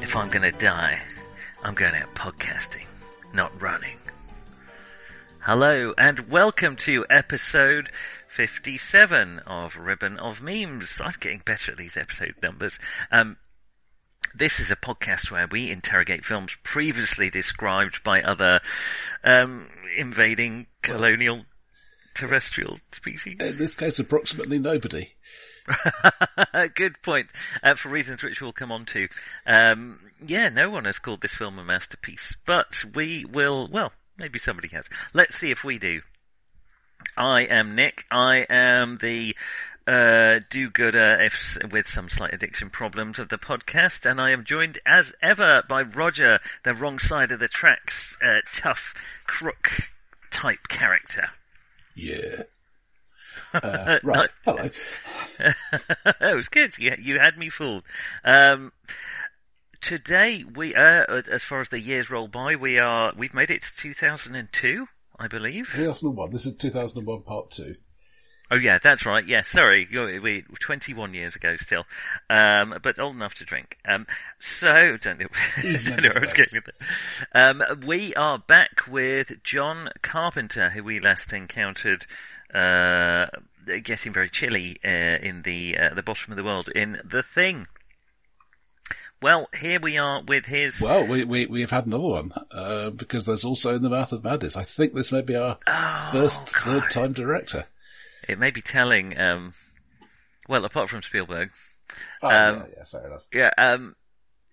If I'm gonna die, I'm going out podcasting, not running. Hello and welcome to episode 57 of Ribbon of Memes. I'm getting better at these episode numbers. Um, this is a podcast where we interrogate films previously described by other um, invading colonial terrestrial species. In this case, approximately nobody. Good point. Uh, for reasons which we'll come on to. Um, yeah, no one has called this film a masterpiece, but we will. Well, maybe somebody has. Let's see if we do. I am Nick. I am the uh, do-gooder, if with some slight addiction problems, of the podcast, and I am joined as ever by Roger, the wrong side of the tracks, uh, tough crook type character. Yeah. Uh, right. Hello. that was good. You, you had me fooled. Um, today we, uh, as far as the years roll by, we are we've made it to 2002, I believe. 2001. This is 2001 part two. Oh yeah, that's right. Yeah, sorry, You're, we 21 years ago still, um, but old enough to drink. Um, so don't know, don't know where I was getting with it. Um, we are back with John Carpenter, who we last encountered. Uh, getting very chilly uh, in the uh, the bottom of the world in the thing. Well, here we are with his. Well, we we we've had another one uh, because there's also in the mouth of madness. I think this may be our Oh, first God. third time director. It may be telling. Um, well, apart from Spielberg, Oh, Um, yeah, yeah, fair enough. yeah. Um,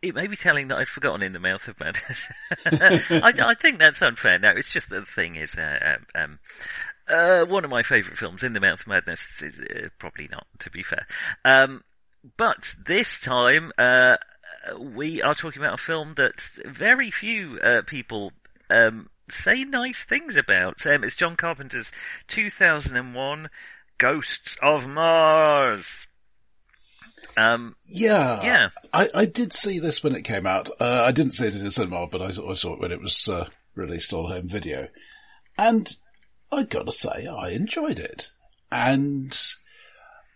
it may be telling that I'd forgotten in the mouth of madness. I, I think that's unfair. No, it's just that the thing is, uh, um, um, uh, one of my favourite films, In the Mouth of Madness, is uh, probably not, to be fair. Um, but this time, uh, we are talking about a film that very few uh, people um, say nice things about. Um, it's John Carpenter's 2001 Ghosts of Mars. Um, Yeah, Yeah. I, I did see this when it came out. Uh, I didn't see it in the cinema, but I, saw- I saw it when it was uh, released on home video, and I gotta say, I enjoyed it. And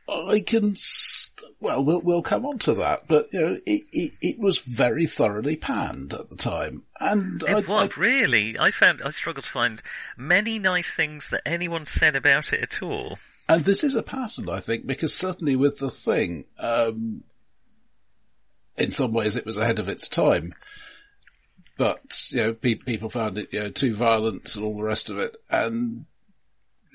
I can, st- well, we'll we'll come on to that, but you know, it it, it was very thoroughly panned at the time, and I, It was really. I found I struggled to find many nice things that anyone said about it at all. And this is a pattern, I think, because certainly with the thing, um, in some ways it was ahead of its time. But, you know, pe- people found it, you know, too violent and all the rest of it. And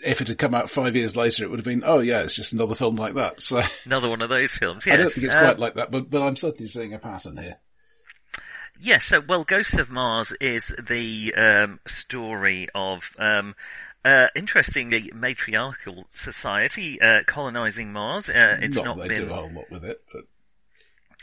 if it had come out five years later, it would have been, oh yeah, it's just another film like that. So Another one of those films. I don't think it's Um, quite like that, but, but I'm certainly seeing a pattern here. Yes, so, well, Ghosts of Mars is the um, story of, um, uh, interestingly, matriarchal society uh, colonizing Mars. Uh, it's not, not, they been. do a whole lot with it, but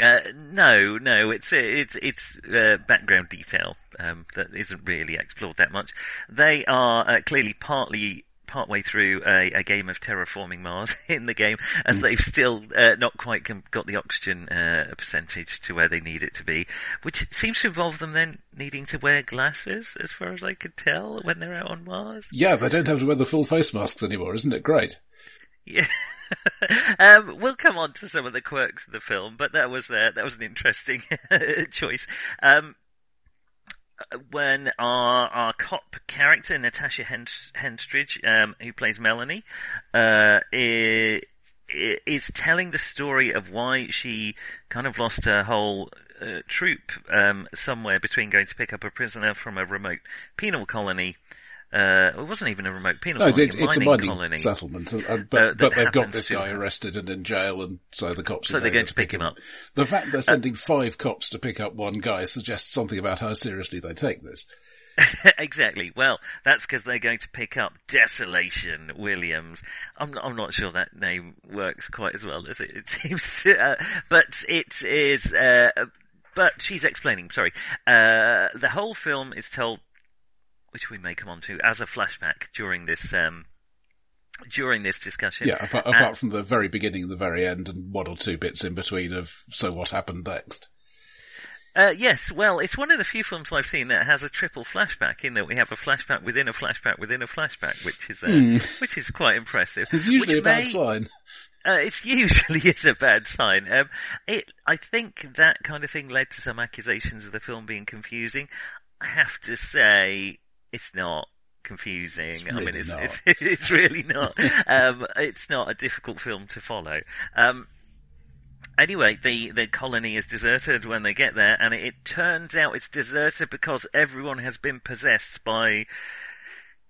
Uh, no, no, it's it's it's uh, background detail um, that isn't really explored that much. They are uh, clearly partly partway through a, a game of terraforming Mars in the game, as they've still uh, not quite com- got the oxygen uh, percentage to where they need it to be, which seems to involve them then needing to wear glasses, as far as I could tell, when they're out on Mars. yeah, they don't have to wear the full face masks anymore, isn't it great? Yeah. um, we'll come on to some of the quirks of the film, but that was uh, that was an interesting choice. Um, when our our cop character Natasha Hens- Henstridge, um, who plays Melanie, uh, i- i- is telling the story of why she kind of lost her whole uh, troop um, somewhere between going to pick up a prisoner from a remote penal colony. Uh, it wasn't even a remote penal No, colony, it, it's a mining colony. settlement, and, and- Uh, but, but they've got this guy arrested and in jail, and so the cops. So are they're going to pick him up. Uh, The fact they're sending five cops to pick up one guy suggests something about how seriously they take this. exactly. Well, that's because they're going to pick up Desolation Williams. I'm not, I'm not sure that name works quite as well as it, it seems to, uh, but it is, uh, but she's explaining, sorry. Uh, the whole film is told, which we may come on to, as a flashback during this, um, during this discussion. Yeah, apart, And- from the very beginning and the very end and one or two bits in between of so what happened next. Uh, yes, well, it's one of the few films I've seen that has a triple flashback in that we have a flashback within a flashback within a flashback, which is uh, which is quite impressive. It's usually a bad may- sign. Uh, it's usually is a bad sign. Um, it, I think that kind of thing led to some accusations of the film being confusing. I have to say, it's not confusing. It's I mean, it's, it's it's really not. um, it's not a difficult film to follow. Um, Anyway, the, the colony is deserted when they get there, and it, it turns out it's deserted because everyone has been possessed by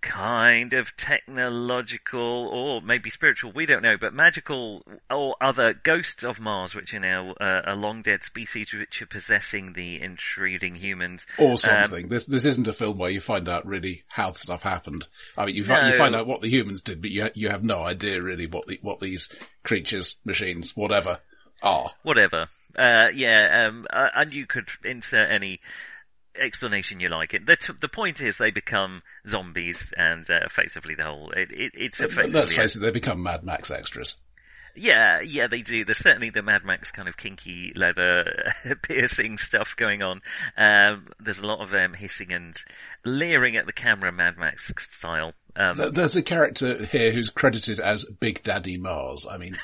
kind of technological or maybe spiritual, we don't know, but magical or other ghosts of Mars, which are now uh, a long dead species which are possessing the intruding humans. Or something. this this isn't a film where you find out really how stuff happened. I mean, you, fi- you find out what the humans did, but you you have no idea really what the what these creatures, machines, whatever, are. whatever. Uh, yeah, um, uh, and you could insert any explanation you like. It. The, t- the point is they become zombies, and uh, effectively the whole it, it, it's effectively Let's face it, they become Mad Max extras. yeah, yeah, they do. There's certainly the Mad Max kind of kinky leather piercing stuff going on. Um, there's a lot of um, hissing and leering at the camera, Mad Max style. Um, There's a character here who's credited as Big Daddy Mars. I mean,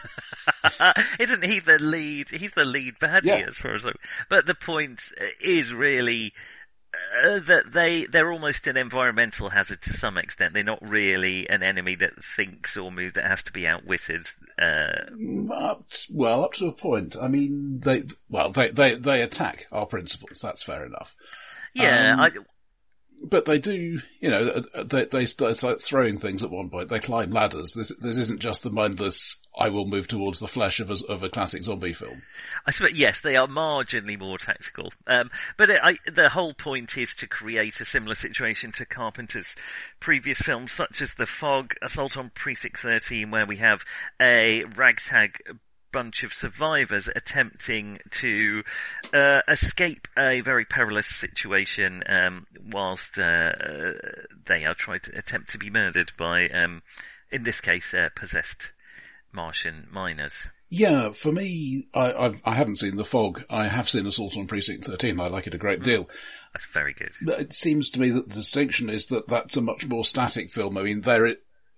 Isn't he the lead? He's the lead baddie Yeah. as far as I. But the point is really uh, that they they're almost an environmental hazard to some extent. They're not really an enemy that thinks or moves that has to be outwitted. Uh, up t- well, up to a point. I mean, they well they they they attack our principles. That's fair enough. yeah, Um, I, But they do, you know, uh, they they start start throwing things at one point. They climb ladders. This this isn't just the mindless. I will move towards the flesh of a, of a classic zombie film. I suppose yes, they are marginally more tactical. Um, but it, I, the whole point is to create a similar situation to Carpenter's previous films, such as The Fog, Assault on Precinct 13, where we have a ragtag bunch of survivors attempting to uh, escape a very perilous situation um, whilst uh, they are trying to attempt to be murdered by, um, in this case, uh, possessed Martian miners. Yeah, for me, I I've, I haven't seen The Fog. I have seen Assault on Precinct 13. I like it a great deal. That's very good. But it seems to me that the distinction is that that's a much more static film. I mean, they're,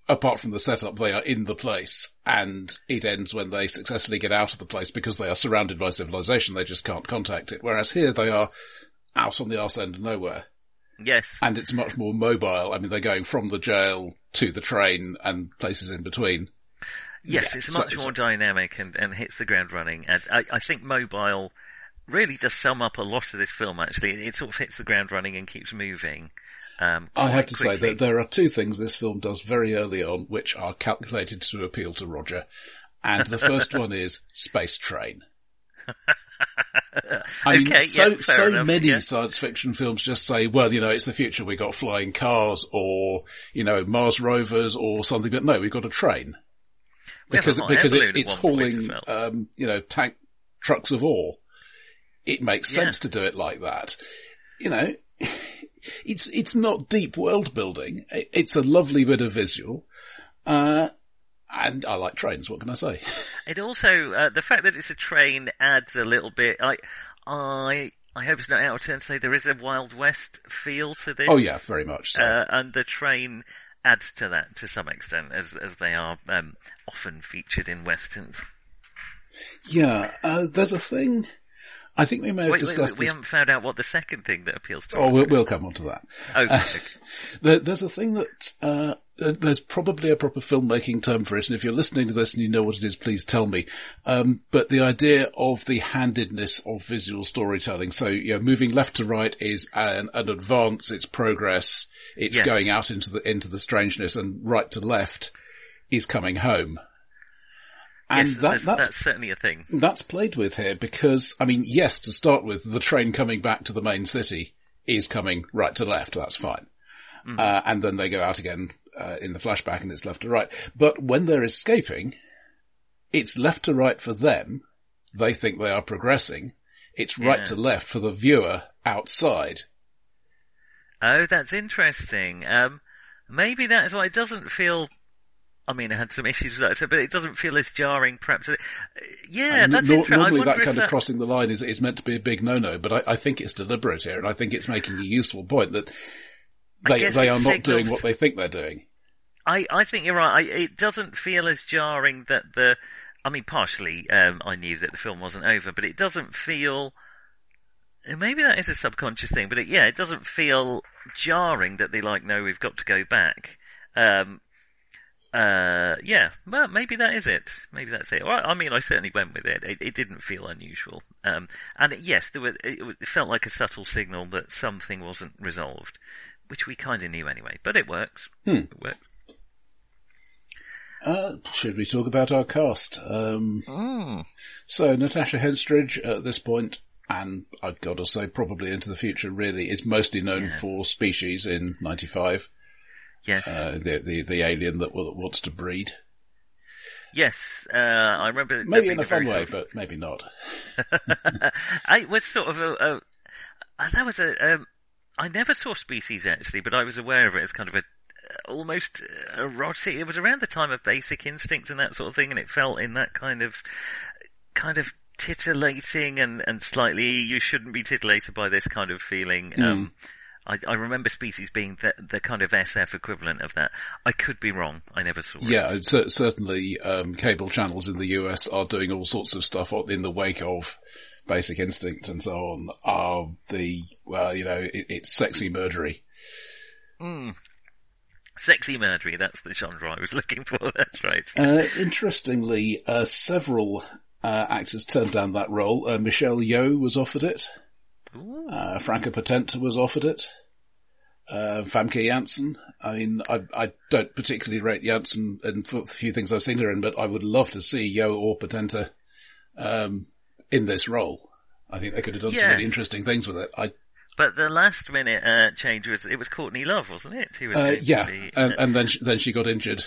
apart from the setup, they are in the place and it ends when they successfully get out of the place because they are surrounded by civilization. They just can't contact it. Whereas here they are out on the arse end of nowhere Yes. and it's much more mobile. I mean, they're going from the jail to the train and places in between. Yes, Yeah, it's much so- more dynamic and, and hits the ground running. And I, I think mobile really does sum up a lot of this film. Actually, it, sort of hits the ground running and keeps moving. Um, I have to say that there are two things this film does very early on which are calculated to appeal to Roger. And the first one is Space Train. I mean, Okay, so, yeah, so enough, many yeah. science fiction films just say, well, you know, it's the future. We got flying cars or, you know, Mars rovers or something, but no, we've got a train. Because, because it's, it's one point as hauling, um, you know, tank trucks of ore. It makes Yeah. sense to do it like that. You know, it's, it's not deep world building. It's a lovely bit of visual. Uh, and I like trains. What can I say? It also uh, the fact that it's a train adds a little bit. I I I hope it's not out of turn to say there is a Wild West feel to this. Oh yeah, very much so. uh, and the train adds to that to some extent, as as they are um, often featured in westerns. yeah, uh, there's a thing. I think we may have Wait, wait, discussed wait, we this. haven't found out what the second thing that appeals to. Oh, we'll, we'll come on to that. Oh, Uh. There, there's a thing that, uh, uh, there's probably a proper filmmaking term for it, and if you're listening to this and you know what it is, please tell me. Um, but the idea of the handedness of visual storytelling. So, you know, moving left to right is an, an advance, it's progress, it's Yes. going out into the, into the strangeness, and right to left is coming home. And yes, that, that's, that's that's certainly a thing. that's played with here because, I mean, yes, to start with, the train coming back to the main city is coming right to left. That's fine. Uh, and then they go out again uh, in the flashback and it's left to right. But when they're escaping, it's left to right for them. They think they are progressing. It's right Yeah. to left for the viewer outside. Oh, that's interesting. Um, maybe that is why it doesn't feel I mean, I had some issues with that, so, but it doesn't feel as jarring, perhaps. Uh, yeah, And that's nor- interesting. Normally that kind that- of crossing the line is, is meant to be a big no-no, but I, I think it's deliberate here, and I think it's making a useful point that they, they are not doing what they think they're doing. I, I think you're right. I, it doesn't feel as jarring that the. I mean, partially, um, I knew that the film wasn't over, but it doesn't feel. Maybe that is a subconscious thing, but it, yeah, it doesn't feel jarring that they like, no, we've got to go back. Um, uh, yeah, well, maybe that is it. Maybe that's it. Well, I mean, I certainly went with it. It, it didn't feel unusual. Um, and yes, there were, it, it felt like a subtle signal that something wasn't resolved, which we kind of knew anyway. But it works. Hmm. It works. Uh, should we talk about our cast? Um, Mm. so Natasha Henstridge at this point, and I've got to say probably into the future really, is mostly known Yeah. for Species in 95, Yes. uh, the, the, the alien that, w- wants to breed. Yes, uh, I remember. Maybe in a fun way, but maybe not. I was sort of a, a uh, that was a. Um, I never saw Species actually, but I was aware of it as kind of a uh, almost erotic. It was around the time of Basic Instinct and that sort of thing, and it felt in that kind of kind of titillating and and slightly you shouldn't be titillated by this kind of feeling. Um, I, I remember Species being the, the kind of SF equivalent of that. I could be wrong. I never saw it. Yeah, certainly um, cable channels in the US are doing all sorts of stuff in the wake of Basic Instinct and so on. Are the well, you know, it, it's sexy murdery. Mm. Sexy murdery, that's the genre I was looking for, that's right. Uh, interestingly, uh, several uh, actors turned down that role. Uh, Michelle Yeoh was offered it. Uh, Franka Potente was offered it. Uh, Famke Janssen. I mean, I, I don't particularly rate Janssen in a few things I've seen her in, but I would love to see Yeoh or Potente, um, in this role. I think they could have done some really interesting things with it. I, But the last minute uh, change was, it was Courtney Love, wasn't it? Who was uh, yeah, be, and, uh, and then she, then she got injured,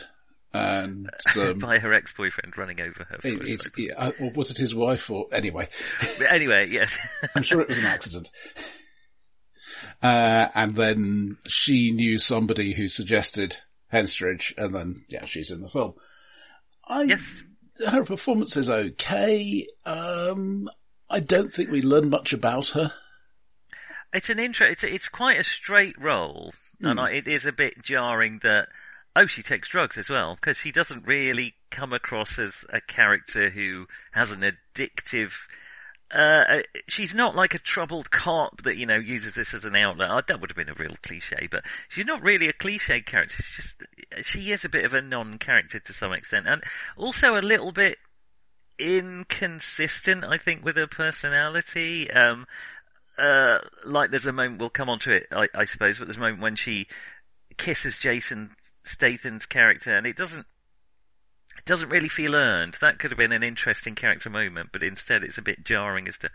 and um, by her ex-boyfriend running over her. it, yeah, uh, or was it his wife? Or anyway, anyway, yes. I'm sure it was an accident. Uh, and then she knew somebody who suggested Henstridge, and then, yeah, she's in the film. I, yes. her performance is okay. Um, I don't think we learn much about her. It's an intro. It's it's quite a straight role, and Hmm. I, it is a bit jarring that oh, she takes drugs as well because she doesn't really come across as a character who has an addictive. Uh, uh, she's not like a troubled cop that you know uses this as an outlet. Uh, that would have been a real cliche, but she's not really a cliche character. She's just she is a bit of a non-character to some extent, and also a little bit inconsistent, I think, with her personality. Um, uh, like there's a moment, we'll come on to it, I, I suppose, but there's a moment when she kisses Jason Statham's character and it doesn't, it doesn't really feel earned. That could have been an interesting character moment, but instead it's a bit jarring as to,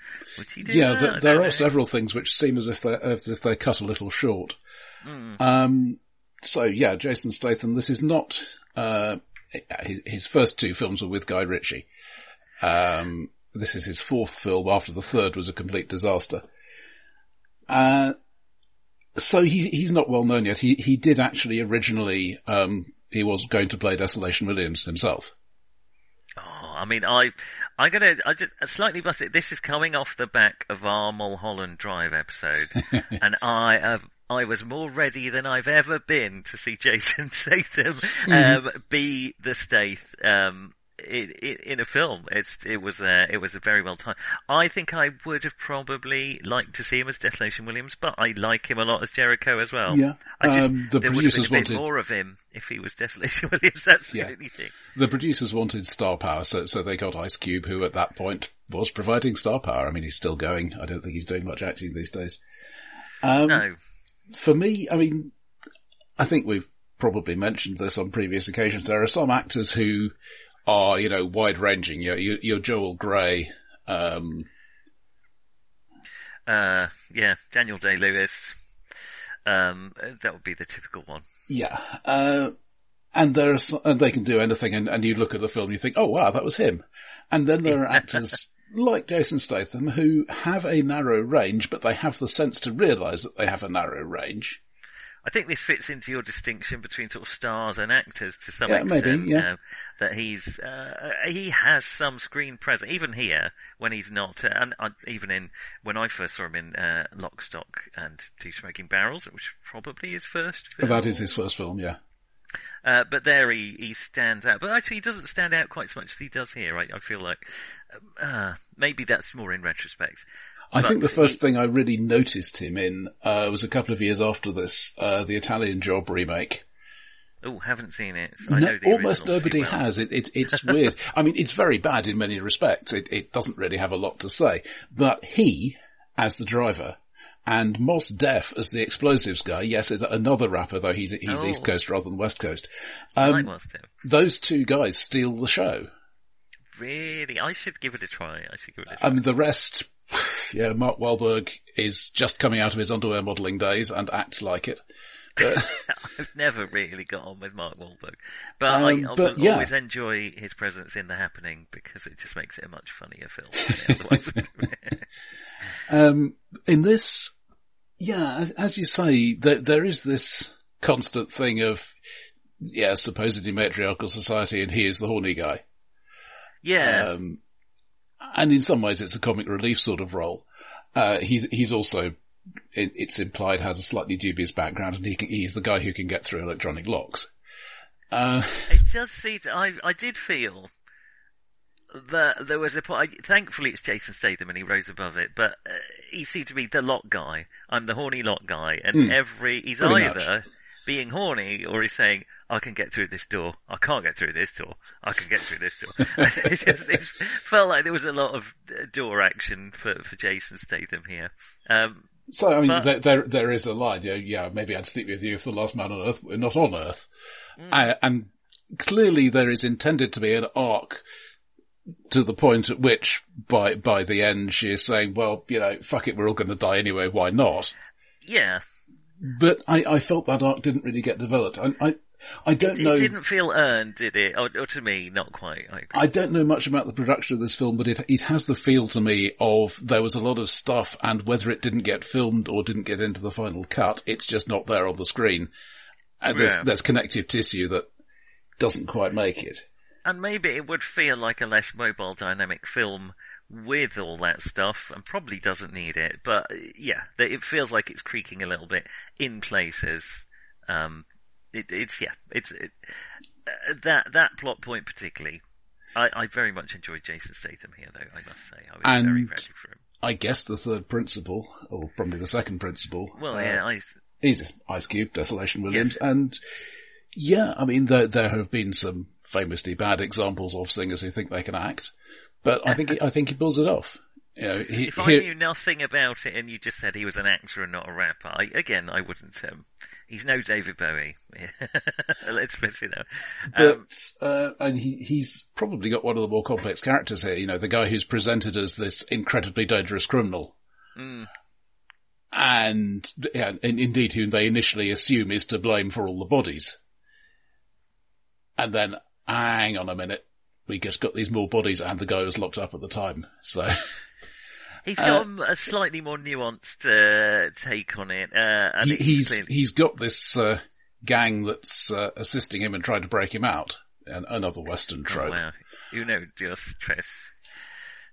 do Yeah, th- there are know. several things which seem as if they're, as if they're cut a little short. Mm. Um, so yeah, Jason Statham, this is not, uh, his, his first two films were with Guy Ritchie. Um, this is his fourth film after the third was a complete disaster. Uh, so he, he's not well known yet. He, he did actually originally, um, he was going to play Desolation Williams himself. Oh, I mean, I, I'm gonna, I just slightly bust it. This is coming off the back of our Mulholland Drive episode, and I have, I was more ready than I've ever been to see Jason Statham um, be the Stath um, in, in, in a film. It's it was uh, it was a very well timed. I think I would have probably liked to see him as Desolation Williams, but I like him a lot as Jericho as well. Yeah. I just Um, the there would have been producers a wanted- more of him if he was Desolation Williams. That's the only thing. The producers wanted star power, so, so they got Ice Cube, who at that point was providing star power. I mean, he's still going. I don't think he's doing much acting these days. Um, No. for me, I mean, I think we've probably mentioned this on previous occasions. There are some actors who are, you know, wide ranging. You're, you're, you're Joel Grey. Um, Uh, yeah, Daniel Day Lewis. Um, that would be the typical one. yeah. Uh, and there are, some, and they can do anything. And, and you look at the film, and you think, oh wow, that was him. And then there are actors like Jason Statham who have a narrow range, but they have the sense to realise that they have a narrow range. I think this fits into your distinction between sort of stars and actors to some Yeah, extent. maybe, yeah. uh, that he's uh, he has some screen presence, even here when he's not, uh, and uh, even in when I first saw him in uh, Lock, Stock and Two Smoking Barrels, which probably his first. Film. That is his first film, yeah. Uh, but there he, he stands out. But actually, he doesn't stand out quite as much as he does here. I, I feel like uh, maybe that's more in retrospect. I think the first thing I really noticed him in uh, was a couple of years after this, uh, the Italian Job remake. Oh, haven't seen it. I No, almost nobody well. has. It, it, it's weird. I mean, it's very bad in many respects. It, it doesn't really have a lot to say. But he, as the driver, and Mos Def as the explosives guy, yes, is another rapper, though he's, he's Oh. East Coast rather than West Coast. I Um, have. those two guys steal the show. Really, I should give it a try. I should give it a try. I mean, the rest, yeah, Mark Wahlberg is just coming out of his underwear modelling days and acts like it. But, I've never really got on with Mark Wahlberg, but Um, I, but yeah. always enjoy his presence in The Happening because it just makes it a much funnier film. than it otherwise would be. Um, in this, yeah, as, as you say, there, there is this constant thing of, yeah, supposedly matriarchal society and he is the horny guy. yeah, Um, and in some ways it's a comic relief sort of role. Uh, he's, he's also, it, it's implied has a slightly dubious background and he can, he's the guy who can get through electronic locks. Uh, it does seem. To, I I did feel that there was a point. I- Thankfully, it's Jason Statham and he rose above it, but uh, he seemed to be the lock guy. I'm the horny lock guy, and Hmm. every he's either being horny or he's saying, "I can get through this door. I can't get through this door. I can get through this door." it just it felt like there was a lot of uh, door action for for Jason Statham here. Um, so, I mean, But- there, there, there is a line, you know, yeah, maybe I'd sleep with you if the last man on earth were not on earth. Uh, and clearly there is intended to be an arc to the point at which by, by the end she is saying, well, you know, fuck it, we're all going to die anyway, why not? yeah, But I, I felt that arc didn't really get developed. I, I, I don't it know. It didn't feel earned, did it? Or, or to me, not quite. I. I don't know much about the production of this film, but it it has the feel to me of there was a lot of stuff, and whether it didn't get filmed or didn't get into the final cut, it's just not there on the screen. And there's, Yeah. there's connective tissue that doesn't quite make it. And maybe it would feel like a less mobile dynamic film with all that stuff and probably doesn't need it. But yeah, it feels like it's creaking a little bit in places. Um, it, it's, yeah, it's, it, uh, that, that plot point particularly. I, I very much enjoyed Jason Statham here though, I must say. I was very ready for him. I guess the third principle, or probably the second principle, Well, uh, yeah, I, he's Ice Cube, Desolation Williams, and yeah, I mean there there have been some famously bad examples of singers who think they can act, but I think he, I think he pulls it off. You know, he, if I he- knew nothing about it and you just said he was an actor and not a rapper, I, again, I wouldn't, um, he's no David Bowie. Let's put it. Um, But, uh, and he, he's probably got one of the more complex characters here, you know, the guy who's presented as this incredibly dangerous criminal. mm, And, yeah, and indeed whom they initially assume is to blame for all the bodies. And then, hang on a minute, we just got these more bodies and the guy was locked up at the time, so. He's Uh, got um, a slightly more nuanced uh, take on it. Uh, and he, he's clearly... he's got this, uh, gang that's, uh, assisting him and trying to break him out. An, another Western oh, trope. wow. You know, just stress.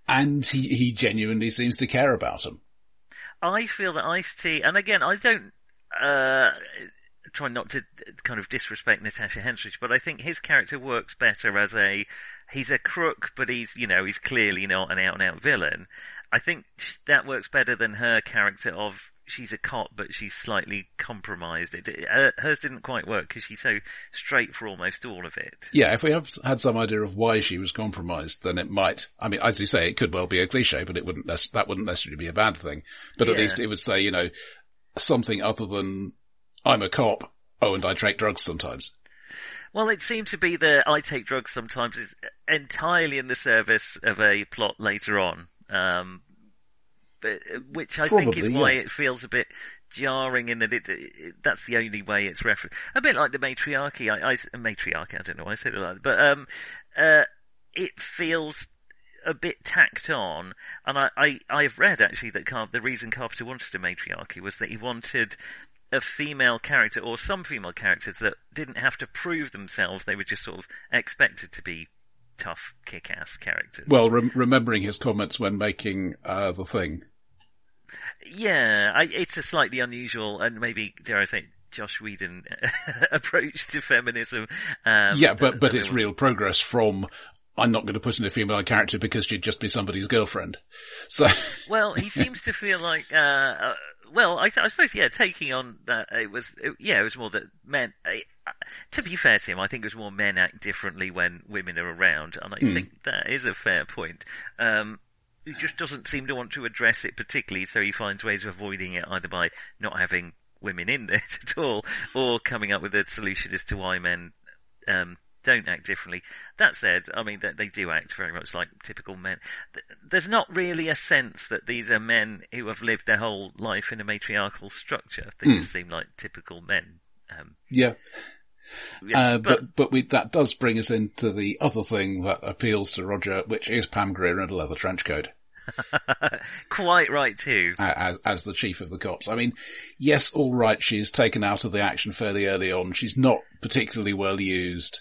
And he, he genuinely seems to care about him. I feel that Ice T, and again, I don't uh, try not to kind of disrespect Natasha Henstridge, but I think his character works better as a he's a crook, but he's you know he's clearly not an out and out villain. I think that works better than her character of she's a cop, but she's slightly compromised. It, it, hers didn't quite work because she's so straight for almost all of it. Yeah, if we have had some idea of why she was compromised, then it might. I mean, as you say, it could well be a cliche, but it wouldn't. That wouldn't necessarily be a bad thing. But at Yeah. least it would say, you know, something other than "I'm a cop." Oh, and I take drugs sometimes. Well, it seemed to be that I take drugs sometimes is entirely in the service of a plot later on, um, but, which I think is why yeah. it feels a bit jarring in that it, it that's the only way it's referenced. A bit like the matriarchy. I, I matriarchy. I don't know why I said it like that, but um, uh, it feels a bit tacked on. And I, I I've read actually that Car- the reason Carpenter wanted a matriarchy was that he wanted a female character or some female characters that didn't have to prove themselves. They were just sort of expected to be tough, kick-ass characters. Well, remembering his comments when making uh, the thing. Yeah, I, it's a slightly unusual and maybe, dare I say, Joss Whedon approach to feminism. Um, yeah, but but it's real progress from I'm not going to put in a female character because she'd just be somebody's girlfriend. So well, he seems to feel like uh, uh, well, I, I, suppose yeah, taking on that it was it, yeah, it was more that men. Uh, to be fair to him, I think it was more men act differently when women are around, and I mm. think that is a fair point. Um, he just doesn't seem to want to address it particularly, so he finds ways of avoiding it either by not having women in it at all, or coming up with a solution as to why men um, don't act differently. That said, I mean, they, they, do act very much like typical men. There's not really a sense that these are men who have lived their whole life in a matriarchal structure. They mm. just seem like typical men. Um, yeah. Yeah, uh, but but, but we, that does bring us into the other thing that appeals to Roger, which is Pam Grier in a leather trench coat. Quite right too. As as the chief of the cops. I mean, yes, all right, she's taken out of the action fairly early on. She's not particularly well used,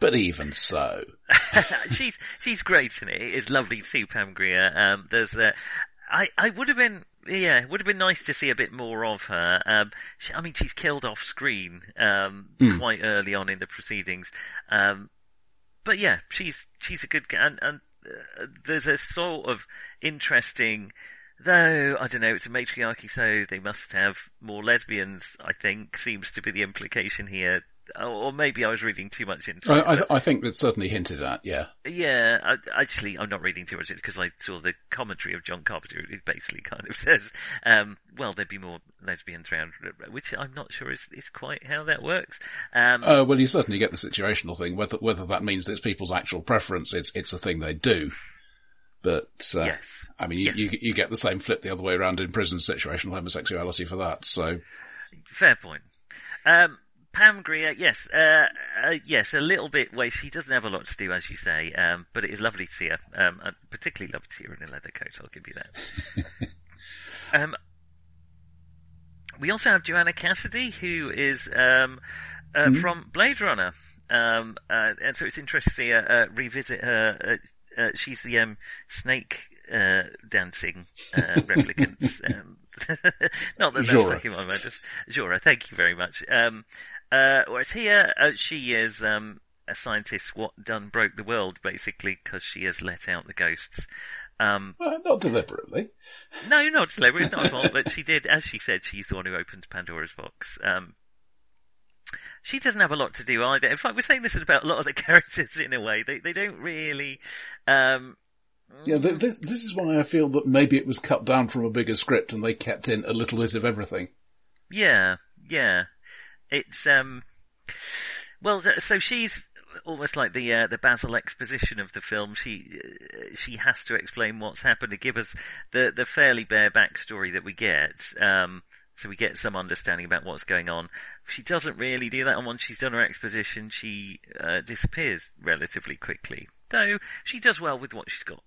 but even so, she's she's great in it. It's lovely to see Pam Grier. Um, there's uh, I I would have been yeah, it would have been nice to see a bit more of her. Um, she, I mean, she's killed off screen um, mm. quite early on in the proceedings, um, but yeah, she's she's a good and and uh, there's a sort of interesting, though I don't know, it's a matriarchy, so they must have more lesbians. I think seems to be the implication here or maybe I was reading too much into it. I, I, think that's certainly hinted at, yeah. Yeah, I, actually, I'm not reading too much into it because I saw the commentary of John Carpenter. It basically kind of says, um, well, there'd be more lesbians around, which I'm not sure is, is quite how that works. Um, uh, well, you certainly get the situational thing. Whether whether that means that it's people's actual preference, it's it's a thing they do. But uh, yes. I mean, you, yes. you, you get the same flip the other way around in prison situational homosexuality for that. So fair point. Um, Pam Grier, yes, uh, uh, yes, a little bit Wait, She doesn't have a lot to do, as you say, um, but it is lovely to see her. Um, I particularly love to see her in a leather coat. I'll give you that. um, we also have Joanna Cassidy, who is um, uh, mm-hmm. from Blade Runner, um, uh, and so it's interesting to see her uh, revisit her. Uh, she's the um, snake dancing replicant. Um, not the best second one, but Zhora. Thank you very much. Um, uh, whereas here, uh, she is um, a scientist what done broke the world, basically, because she has let out the ghosts. Um, well, not deliberately. No, not deliberately. It's not her fault, but she did, as she said, she's the one who opened Pandora's box. Um, she doesn't have a lot to do either. In fact, we're saying this about a lot of the characters in a way. They they don't really. Um, yeah, this this is why I feel that maybe it was cut down from a bigger script and they kept in a little bit of everything. Yeah, yeah. It's um, well, so she's almost like the uh, the Basil exposition of the film. She uh, she has to explain what's happened to give us the the fairly bare backstory that we get. Um, so we get some understanding about what's going on. She doesn't really do that, and once she's done her exposition, she uh, disappears relatively quickly. Though she does well with what she's got.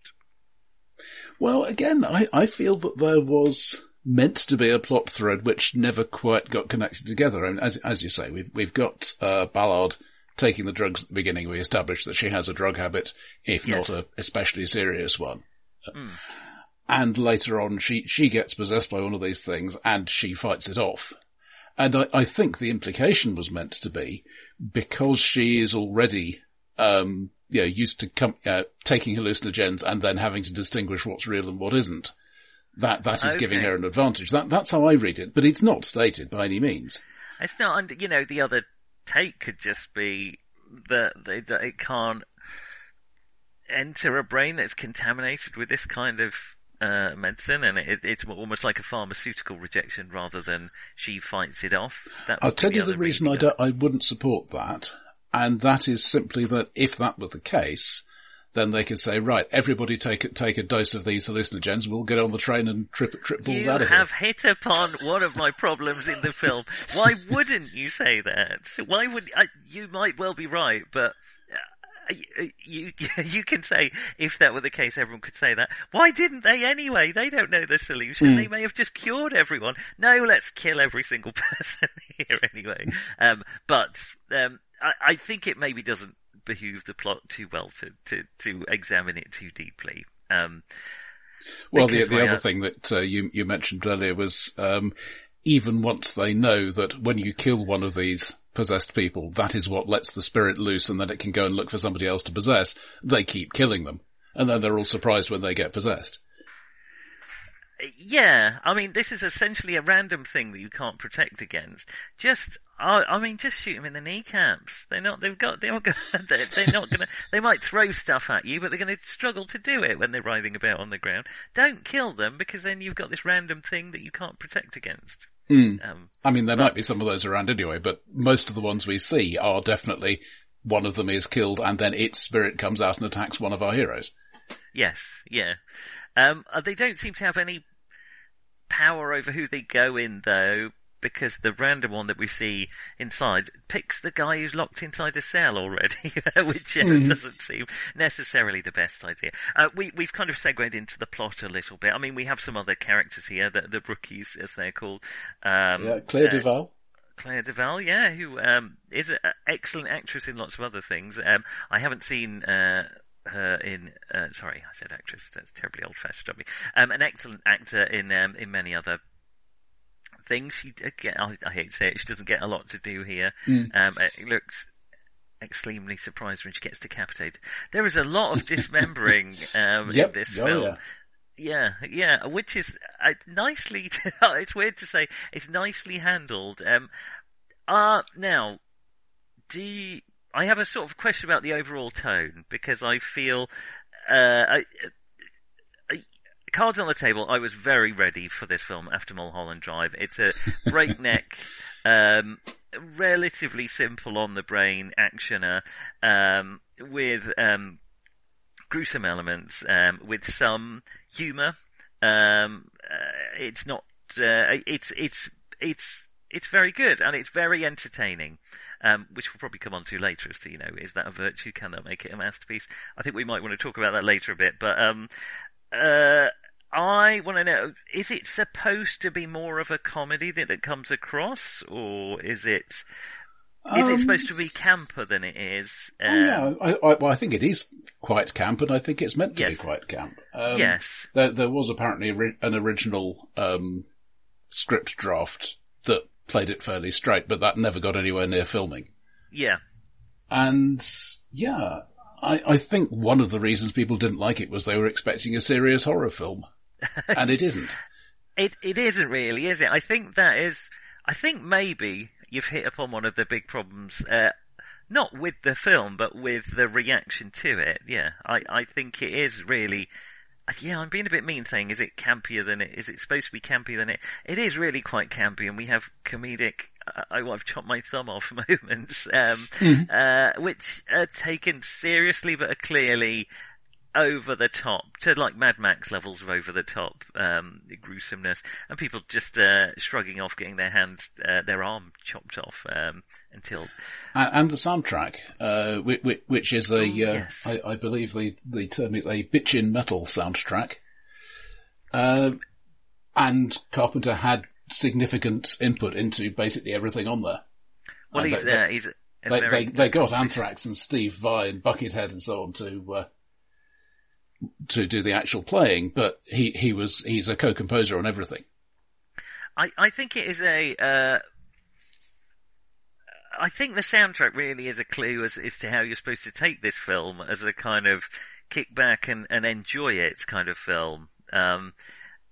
Well, again, I, I feel that there was meant to be a plot thread which never quite got connected together. And as as you say, we've we've got uh, Ballard taking the drugs at the beginning. We established that she has a drug habit, if yes. not a especially serious one. Mm. And later on, she she gets possessed by one of these things, and she fights it off. And I, I think the implication was meant to be because she is already um, you know, used to com- uh, taking hallucinogens and then having to distinguish what's real and what isn't that that is okay. giving her an advantage. That that's how I read it, but it's not stated by any means. It's not, and you know, the other take could just be that, that it can't enter a brain that's contaminated with this kind of uh, medicine, and it, it's almost like a pharmaceutical rejection rather than she fights it off. I'll tell you the reason I, don't, I wouldn't support that, and that is simply that if that were the case, then they could say, right, everybody take take a dose of these hallucinogens. We'll get on the train and trip trip balls you out of here. You have hit upon one of my problems in the film. Why wouldn't you say that? Why would I, you might well be right, but you you can say if that were the case, everyone could say that. Why didn't they anyway? They don't know the solution. Mm. They may have just cured everyone. No, let's kill every single person here anyway. Um, but um, I, I think it maybe doesn't behoove the plot too well to to, to examine it too deeply. Um, well, the the other thing that uh, you you mentioned earlier was um, even once they know that when you kill one of these possessed people, that is what lets the spirit loose and then it can go and look for somebody else to possess, they keep killing them. And then they're all surprised when they get possessed. Yeah, I mean, this is essentially a random thing that you can't protect against. Just, I, I mean, just shoot them in the kneecaps. They're not, they've got, they're not gonna, they're, they're not gonna, they might throw stuff at you, but they're gonna struggle to do it when they're writhing about on the ground. Don't kill them because then you've got this random thing that you can't protect against. Mm. Um, I mean, there but, might be some of those around anyway, but most of the ones we see are definitely one of them is killed and then its spirit comes out and attacks one of our heroes. Yes, yeah. Um, uh, they don't seem to have any power over who they go in though, because the random one that we see inside picks the guy who's locked inside a cell already, which uh, mm. doesn't seem necessarily the best idea. Uh, we, we've kind of segued into the plot a little bit. I mean, we have some other characters here, the, the rookies, as they're called. Um, yeah, Claire uh, DuVall. Claire DuVall, yeah, who um, is an excellent actress in lots of other things. Um, I haven't seen uh, her in. Uh, sorry, I said actress. That's terribly old-fashioned of me. Um, an excellent actor in um, in many other things. She again, I, I, hate to say it, she doesn't get a lot to do here. Mm. Um, it looks extremely surprised when she gets decapitated. There is a lot of dismembering um, yep. in this oh, film. Yeah. Yeah, yeah, which is uh, nicely. it's weird to say it's nicely handled. Um, uh, now, do you, I have a sort of question about the overall tone because I feel uh, I, cards on the table, I was very ready for this film after Mulholland Drive. It's a breakneck, um, relatively simple on the brain actioner, um, with, um, gruesome elements, um, with some humour. Um, uh, it's not, uh, it's, it's, it's, it's very good and it's very entertaining. Um, which we'll probably come on to later as to, you know, is that a virtue? Can that make it a masterpiece? I think we might want to talk about that later a bit, but, um, uh, I want to know, is it supposed to be more of a comedy that it comes across, or is it, is um, it supposed to be camper than it is? Um, oh yeah, um, I, I, well, I think it is quite camp, and I think it's meant to yes. be quite camp. Um, yes. There, there, was apparently an original um, script draft that played it fairly straight, but that never got anywhere near filming. Yeah. And yeah, I, I think one of the reasons people didn't like it was they were expecting a serious horror film and it isn't. It it isn't really, is it? I think that is. I think maybe you've hit upon one of the big problems. Uh, not with the film, but with the reaction to it. Yeah, I, I think it is really. Yeah, I'm being a bit mean saying, is it campier than it? Is it supposed to be campier than it? It is really quite campy, and we have comedic. Uh, I, I've chopped my thumb off moments, um, mm. uh, which are taken seriously, but are clearly over the top to like Mad Max levels of over the top um, gruesomeness, and people just uh, shrugging off, getting their hand, uh, their arm chopped off um, until. And, the soundtrack, uh, which, which, is a, oh, uh, yes. I, I, believe the the term is a bitchin' metal soundtrack, uh, and Carpenter had significant input into basically everything on there. Well, he's, they, uh, he's. They, they, they, got Anthrax and Steve Vai and Buckethead and so on to to do the actual playing, but he, he was, he's a co-composer on everything. I, I think it is a, uh, I think the soundtrack really is a clue as, as to how you're supposed to take this film as a kind of kick back and, and enjoy it kind of film. Um,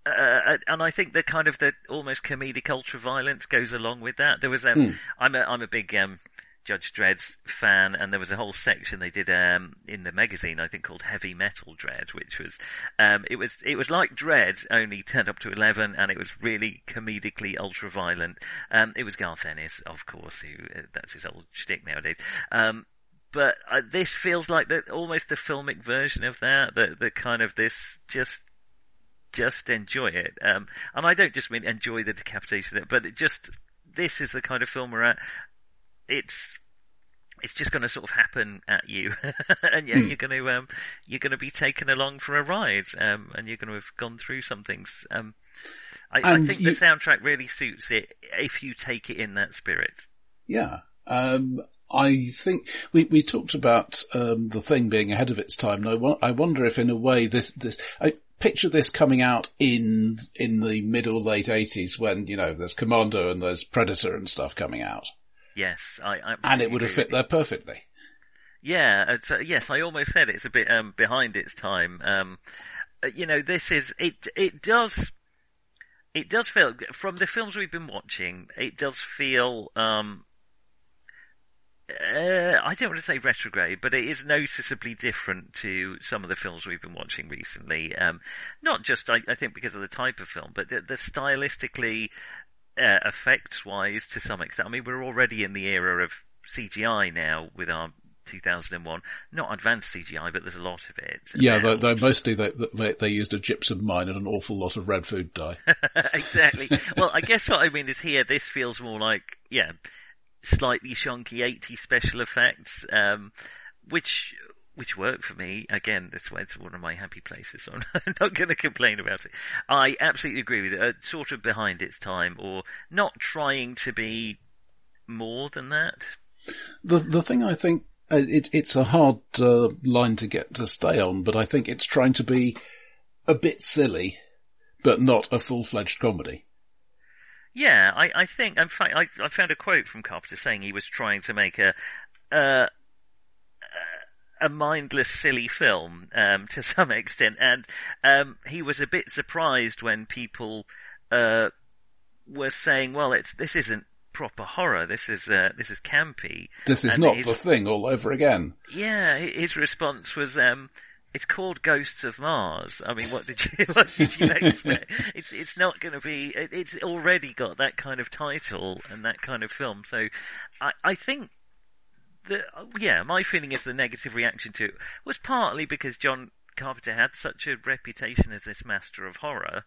uh, uh and I think the kind of the almost comedic ultra violence goes along with that. There was um, mm. I'm a I'm a big um, Judge Dredd's fan, and there was a whole section they did um, in the magazine, I think, called Heavy Metal Dredd, which was um, it was it was like Dredd, only turned up to eleven, and it was really comedically ultra violent. Um, it was Garth Ennis, of course, who uh, that's his old shtick nowadays. Um, but uh, this feels like the, almost the filmic version of that, the, the kind of this just just enjoy it. Um, and I don't just mean enjoy the decapitation, but it just this is the kind of film we're at. It's it's just going to sort of happen at you, and yeah, Hmm. you're going to um, you're going to be taken along for a ride, um, and you're going to have gone through some things. Um, I, I think you- the soundtrack really suits it if you take it in that spirit. Yeah. Um, I think we, we talked about um, the thing being ahead of its time, and I, I wonder if, in a way, this this I picture this coming out in in the middle late eighties when you know there's Commando and there's Predator and stuff coming out, Yes, I, I and it would have fit there perfectly. Yeah, it's, uh, yes, I almost said it's a bit um, behind its time. Um, uh, you know, this is it. It does. It does feel from the films we've been watching. It does feel. Um, uh, I don't want to say retrograde, but it is noticeably different to some of the films we've been watching recently. Um, not just, I, I think, because of the type of film, but the, the stylistically, uh, effects-wise, to some extent. I mean, we're already in the era of CGI now with our 2001, not advanced CGI, but there's a lot of it. Yeah, though, though mostly they, they they used a gypsum mine and an awful lot of red food dye. exactly. Well, I guess what I mean is here, this feels more like, yeah, slightly shonky 80 special effects, um, which, which worked for me. Again, this it's one of my happy places, so I'm not going to complain about it. I absolutely agree with it. Uh, sort of behind its time, or not trying to be more than that. The the thing I think uh, it, it's a hard uh, line to get to stay on, but I think it's trying to be a bit silly, but not a full fledged comedy. Yeah, I, I think, in fact, I, I found a quote from Carpenter saying he was trying to make a, uh, a mindless, silly film, um, to some extent, and, um, he was a bit surprised when people, uh, were saying, well, it's, this isn't proper horror, this is, uh, this is campy. This is And not his- the thing all over again. Yeah, his response was, um, it's called Ghosts of Mars. I mean, what did you, what did you expect? It's, it's not going to be, it, it's already got that kind of title and that kind of film. So I, I think the, yeah, my feeling is the negative reaction to it was partly because John Carpenter had such a reputation as this master of horror.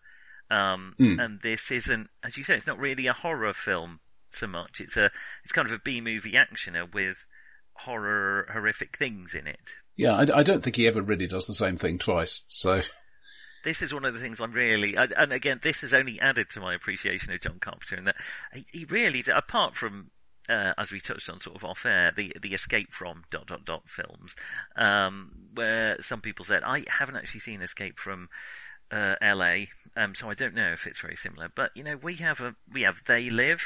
Um, Mm. and this isn't, as you say, it's not really a horror film so much. It's a, it's kind of a B movie actioner with horror, horrific things in it. Yeah, I, I don't think he ever really does the same thing twice. So This is one of the things I'm really, and again, this has only added to my appreciation of John Carpenter in that he really, apart from, uh, as we touched on sort of off air, the, the escape from dot dot dot films, um, where some people said, I haven't actually seen Escape from, uh, LA, um, so I don't know if it's very similar, but you know, we have a, we have They Live,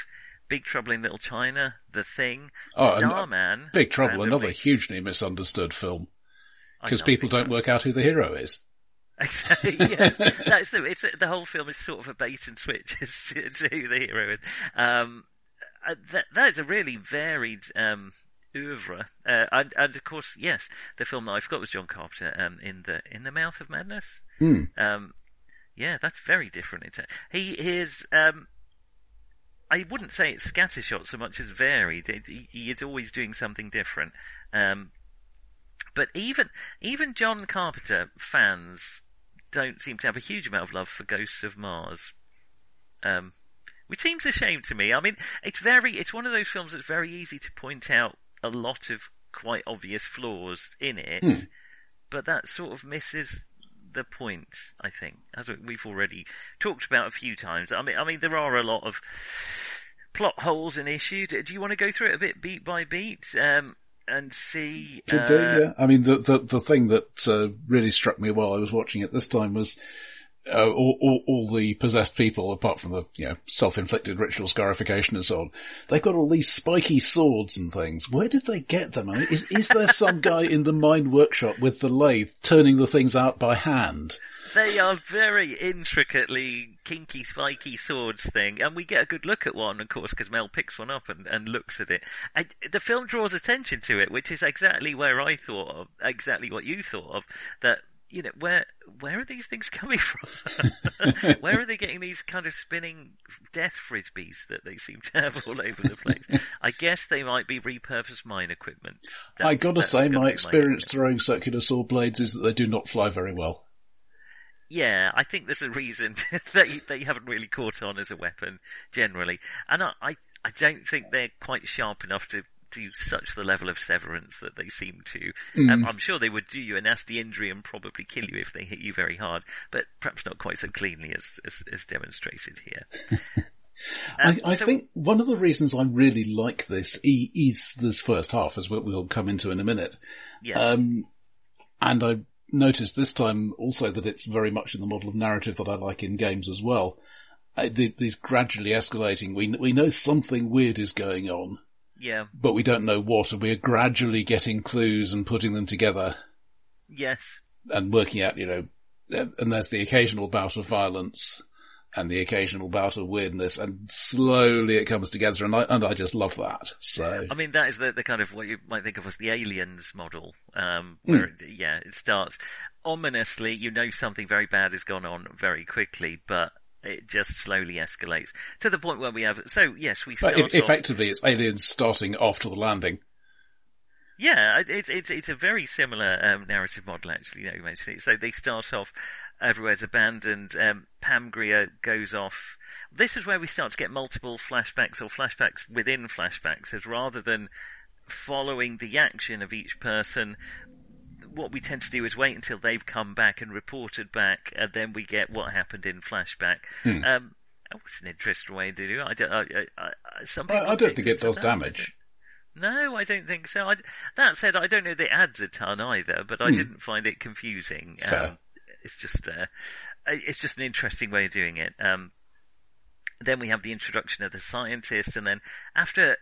Big Trouble in Little China, The Thing, Oh, uh, Starman. Big Trouble, randomly. another hugely misunderstood film because people don't work out who the hero is. Exactly. yes, that's the. It's the whole film is sort of a bait and switch as to, to who the hero is. Um, uh, that that is a really varied um, oeuvre, uh, and and of course, yes, the film that I forgot was John Carpenter. Um, in the in the Mouth of Madness. Hmm. Um, yeah, that's very different. He is. Um, I wouldn't say it's scattershot so much as varied. It, he, he is always doing something different. Um, but even even John Carpenter fans don't seem to have a huge amount of love for Ghosts of Mars. Um, which seems a shame to me. I mean, it's very, it's one of those films that's very easy to point out a lot of quite obvious flaws in it, Hmm. but that sort of misses the point, I think, as we- we've already talked about a few times. I mean, I mean, there are a lot of plot holes and issues. Do you want to go through it a bit beat by beat, um, and see? Could uh, do, yeah. I mean, the the, the thing that uh, really struck me while I was watching it this time was uh, all, all all the possessed people, apart from the you know self-inflicted ritual scarification and so on. They've got all these spiky swords and things. Where did they get them? I mean, is is there some guy in the mine workshop with the lathe turning the things out by hand? They are very intricately kinky, spiky swords thing, and we get a good look at one, of course, because Mel picks one up and, and looks at it. And the film draws attention to it, which is exactly where I thought of, exactly what you thought of, that, you know, where, where are these things coming from? where are they getting these kind of spinning death frisbees that they seem to have all over the place? I guess they might be repurposed mine equipment. I That's- gotta say, my experience guess. throwing circular saw blades is that they do not fly very well. Yeah, I think there's a reason that you haven't really caught on as a weapon generally, and I, I I don't think they're quite sharp enough to to such the level of severance that they seem to. Mm. Um, I'm sure they would do you a nasty injury and probably kill you if they hit you very hard, but perhaps not quite so cleanly as as, as demonstrated here. Um, I, I so, think one of the reasons I really like this is this first half, as we'll come into in a minute. Yeah. Um, and I noticed this time also that it's very much in the model of narrative that I like in games as well. Uh, these gradually escalating. We we know something weird is going on. Yeah. But we don't know what, and we're gradually getting clues and putting them together. Yes. And working out, you know, and there's the occasional bout of violence and the occasional bout of weirdness, and slowly it comes together, and I and I just love that. So I mean, that is the, the kind of what you might think of as the aliens model, um, where mm. it, yeah, it starts ominously. You know something very bad has gone on very quickly, but it just slowly escalates to the point where we have. So yes, we start. Effectively, it's aliens starting after the landing. Yeah, it's it's it's a very similar um, narrative model actually. You know, you mentioned it. So they start off everywhere's abandoned. Um, Pam Grier goes off. This is where we start to get multiple flashbacks or flashbacks within flashbacks, as rather than following the action of each person, what we tend to do is wait until they've come back and reported back, and then we get what happened in flashback. Hmm. Um, oh, it's an interesting way to do it. I don't, I, I, I, I don't think it does damage. No, I don't think so. that said, I don't know that it adds a ton either, but I hmm. didn't find it confusing. Um, it's just uh, it's just an interesting way of doing it. Um, then we have the introduction of the scientist, and then after uh,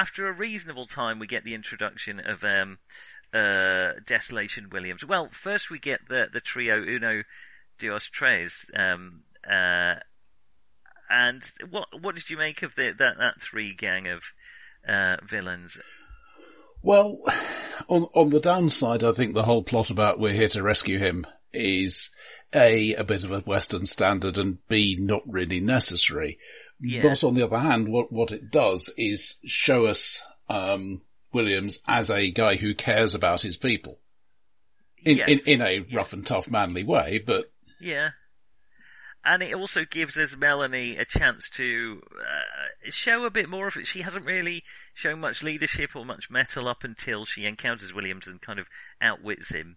after a reasonable time, we get the introduction of um, uh, Desolation Williams. Well, first we get the the trio Uno Dos Tres. Um, uh, and what what did you make of the, that that three gang of uh, villains? Well, on on the downside, I think the whole plot about we're here to rescue him is A, a bit of a Western standard and B, not really necessary. Yeah. But on the other hand, what, what it does is show us, um, Williams as a guy who cares about his people. In, yes. in, in a rough and tough manly way, but. Yeah. And it also gives us Melanie a chance to uh, show a bit more of it. She hasn't really shown much leadership or much mettle up until she encounters Williams and kind of outwits him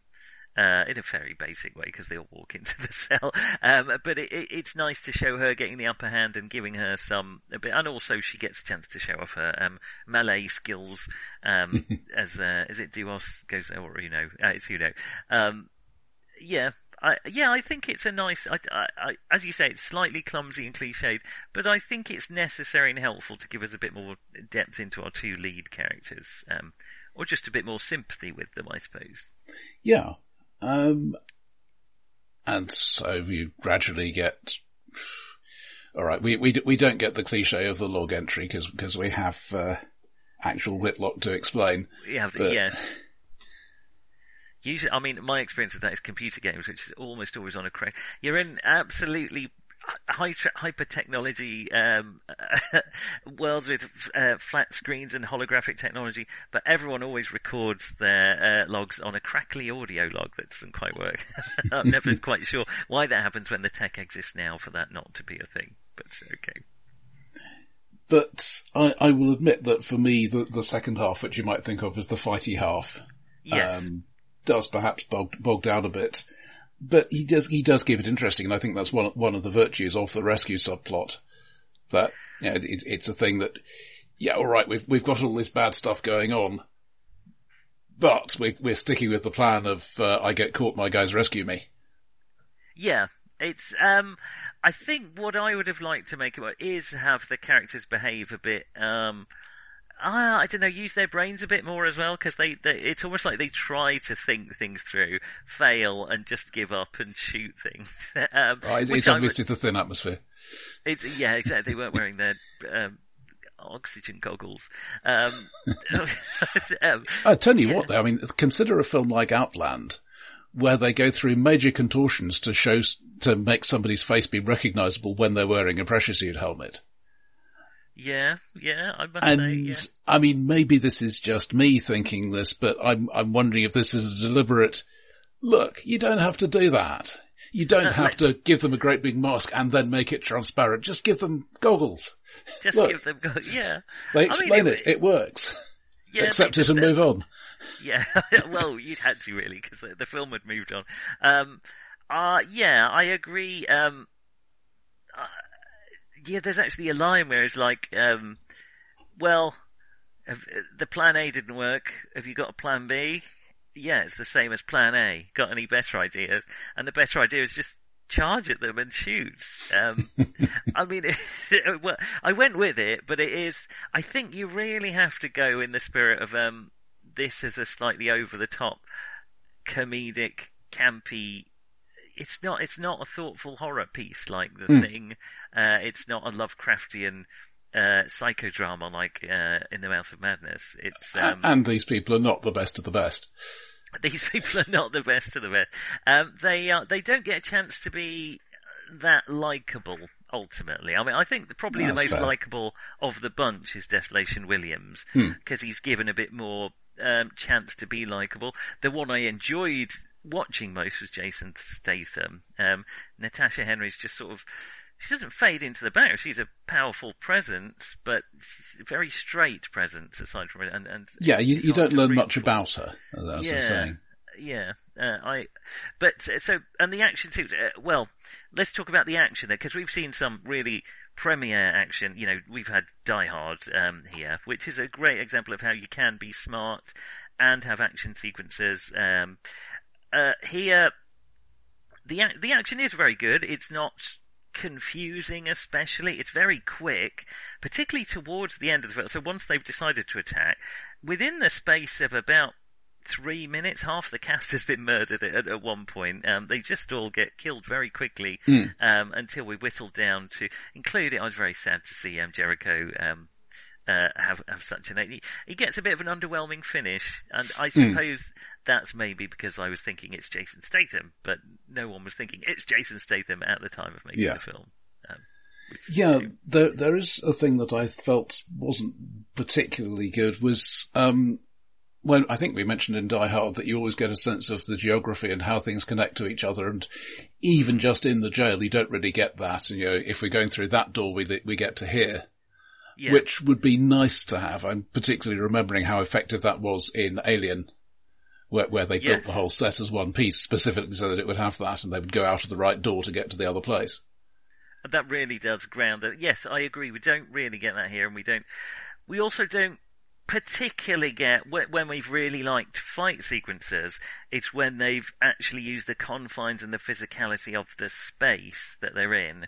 uh, in a very basic way because they all walk into the cell. Um, but it, it, it's nice to show her getting the upper hand and giving her some a bit, and also she gets a chance to show off her um, melee skills um, as uh, as it Duos goes, or you know, uh, it's you know, um, yeah. I, yeah, I think it's a nice. I, I, as you say, it's slightly clumsy and cliched, but I think it's necessary and helpful to give us a bit more depth into our two lead characters, um, or just a bit more sympathy with them, I suppose. Yeah, um, and so you gradually get, alright, we, we, we don't get the cliche of the log entry because, because we have, uh, actual Whitlock to explain. Have, but... yes. Usually, I mean, my experience of that is computer games, which is almost always on a crack. You're in absolutely hyper technology um, worlds with uh, flat screens and holographic technology, but everyone always records their uh, logs on a crackly audio log that doesn't quite work. I'm never quite sure why that happens when the tech exists now for that not to be a thing, but okay. But I, I will admit that for me, the, the second half, which you might think of as the fighty half, yes. um, does perhaps bog, bog down a bit but he does he does keep it interesting, and I think that's one one of the virtues of the rescue subplot. That you know, it's it's a thing that yeah, all right, we've we've got all this bad stuff going on, but we're we're sticking with the plan of uh, I get caught, my guys rescue me. Yeah, it's um, I think what I would have liked to make about is have the characters behave a bit um uh, I don't know, use their brains a bit more as well, because they, they, it's almost like they try to think things through, fail, and just give up and shoot things. um, oh, it's, it's obviously the thin atmosphere. It's, yeah, exactly. They weren't wearing their um, oxygen goggles. Um, um, I tell you yeah. what, though, I mean, consider a film like Outland, where they go through major contortions to show to make somebody's face be recognizable when they're wearing a pressure suit helmet. Yeah, yeah, I must and, say, yeah. I mean, maybe this is just me thinking this, but I'm, I'm wondering if this is a deliberate, look, you don't have to do that. You don't have to give them a great big mask and then make it transparent. Just give them goggles. Just look, give them goggles, yeah. They explain I mean, it, it, it works. Yeah, accept it and uh, move on. Yeah, well, you'd had to really because the, the film had moved on. Um, uh, yeah, I agree. Um, uh, yeah, there's actually a line where it's like, um, well, have, the plan A didn't work. Have you got a plan B? Yeah, it's the same as plan A. Got any better ideas? And the better idea is just charge at them and shoot. Um, I mean, well, I went with it, but it is, I think you really have to go in the spirit of, um, this is a slightly over the top, comedic, campy, it's not, it's not a thoughtful horror piece like the Hmm. thing. Uh, it's not a Lovecraftian, uh, psychodrama like, uh, In the Mouth of Madness. It's, um, and these people are not the best of the best. these people are not the best of the best. Um, they are, they don't get a chance to be that likable. Ultimately, I mean, I think probably That's the most likable of the bunch is Desolation Williams Hmm. because he's given a bit more um, chance to be likable. The one I enjoyed watching most was Jason Statham. Um, Natasha Henstridge's just sort of. She doesn't fade into the background. She's a powerful presence, but very straight presence aside from it. And, and Yeah, you, you don't learn much for. about her, as Yeah. saying. Yeah, uh, I, but uh, so and the action sequence. Uh, well, let's talk about the action there because we've seen some really premiere action. You know, we've had Die Hard um, here, which is a great example of how you can be smart and have action sequences. Um, uh, here, the the action is very good. It's not confusing, especially. It's very quick, particularly towards the end of the film. So once they've decided to attack, within the space of about three minutes, half the cast has been murdered at, at one point. Um, they just all get killed very quickly Mm. um, until we whittled down to include it. I was very sad to see um, Jericho um, uh, have have such an. He, he gets a bit of an underwhelming finish, and I suppose that's maybe because I was thinking it's Jason Statham, but no one was thinking it's Jason Statham at the time of making Yeah. the film. Um, Yeah, there there is a thing that I felt wasn't particularly good was um when I think we mentioned in Die Hard that you always get a sense of the geography and how things connect to each other, and even just in the jail, you don't really get that. And, you know, if we're going through that door, we we get to here, yeah. which would be nice to have. I'm particularly remembering how effective that was in Alien. Where, where they built the whole set as one piece specifically so that it would have that and they would go out of the right door to get to the other place. And that really does ground it. Yes, I agree. We don't really get that here, and we don't. We also don't particularly get when we've really liked fight sequences. It's when they've actually used the confines and the physicality of the space that they're in.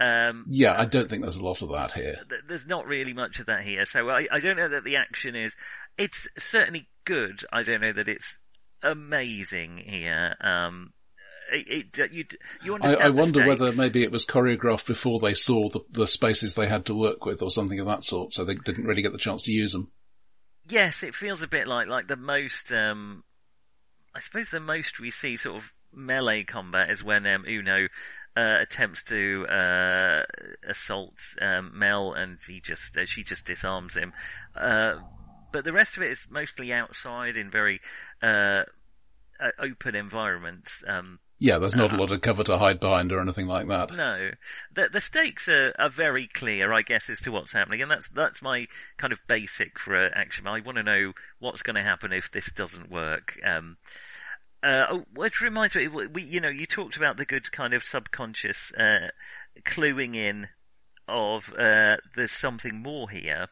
Um, Yeah, I don't think there's a lot of that here. th- there's not really much of that here. So I, I don't know that the action is. It's certainly good. I don't know that it's amazing here. Um, it, it, you you I, understand. I wonder whether maybe it was choreographed before they saw the, the spaces they had to work with or something of that sort, so they didn't really get the chance to use them. Yes, it feels a bit like like the most. Um, I suppose the most we see sort of melee combat is when um, Uno uh, attempts to uh, assault um, Mel, and he just uh, she just disarms him. Uh, but the rest of it is mostly outside in very uh, uh, open environments. Um, Yeah, there's not a Uh, lot of cover to hide behind or anything like that. no, the the stakes are, are very clear, I guess, as to what's happening, and that's that's my kind of basic for action. I want to know what's going to happen if this doesn't work. Um, uh, oh, which reminds me, we, you know, you talked about the good kind of subconscious uh, cluing in of uh, there's something more here.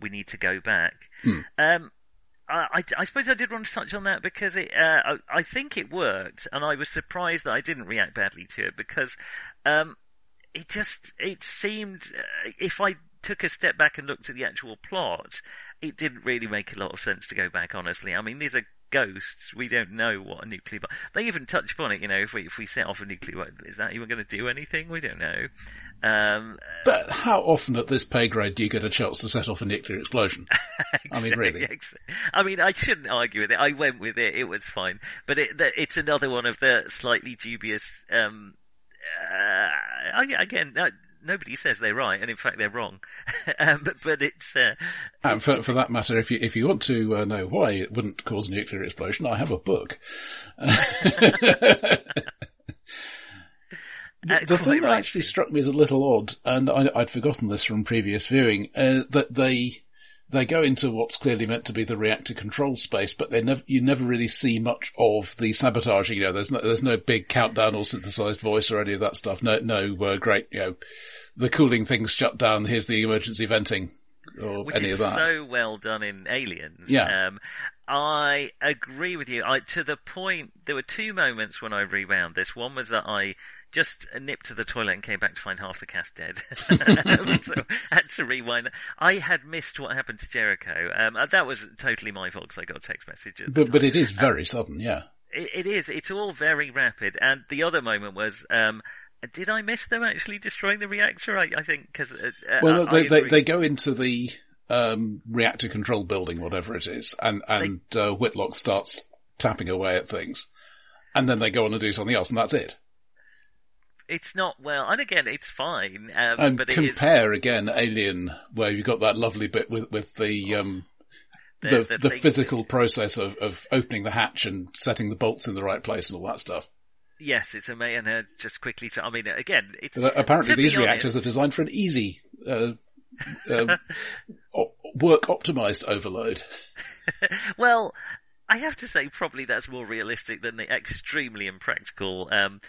We need to go back. Hmm. Um, I, I, I suppose I did want to touch on that because it, uh, I, I think it worked, and I was surprised that I didn't react badly to it because um, it just it seemed uh, if I took a step back and looked at the actual plot, it didn't really make a lot of sense to go back. Honestly, I mean these are ghosts. We don't know what a nuclear bomb. They even touch upon it. You know, if we if we set off a nuclear bomb, is that even going to do anything? We don't know. Um, But how often at this pay grade do you get a chance to set off a nuclear explosion? I mean, really. Ex- I mean, I shouldn't argue with it. I went with it. It was fine. But it, it's another one of the slightly dubious. Um, uh, I- again, nobody says they're right, and in fact they're wrong. um, but, but it's. Uh, And for, for that matter, if you if you want to uh, know why it wouldn't cause a nuclear explosion, I have a book. The, Uh, the quite thing that right, actually struck me as a little odd, and I, I'd forgotten this from previous viewing, uh, that they they go into what's clearly meant to be the reactor control space, but they never, you never really see much of the sabotaging. You know, there's no, there's no big countdown or synthesized voice or any of that stuff. No, no, uh, great, you know, the cooling things shut down. Here's the emergency venting or Which any is of that. so well done in Aliens. Yeah. Um, I agree with you. I, to the point, there were two moments when I rewound this. One was that I just nipped to the toilet and came back to find half the cast dead. so had to rewind. I had missed what happened to Jericho. Um, uh, that was totally my fault because I got a text message. but, but it is very sudden, yeah. It, it is. It's all very rapid. And the other moment was, um, did I miss them actually destroying the reactor? I, I think because uh, uh, Well, I- they, I they, they go into the um, reactor control building, whatever it is, and, and uh, Whitlock starts tapping away at things. And then they go on and do something else, and that's it. It's not well. And again, it's fine. Um, And but it is compare again Alien, where you've got that lovely bit with, with the, um, the, The- the, the physical process of, of opening the hatch and setting the bolts in the right place and all that stuff. Yes, it's amazing. And uh, just quickly, to, I mean, again, it's So apparently these reactors are designed for an easy, uh, um, work optimized overload. well, I have to say, probably that's more realistic than the extremely impractical. Um,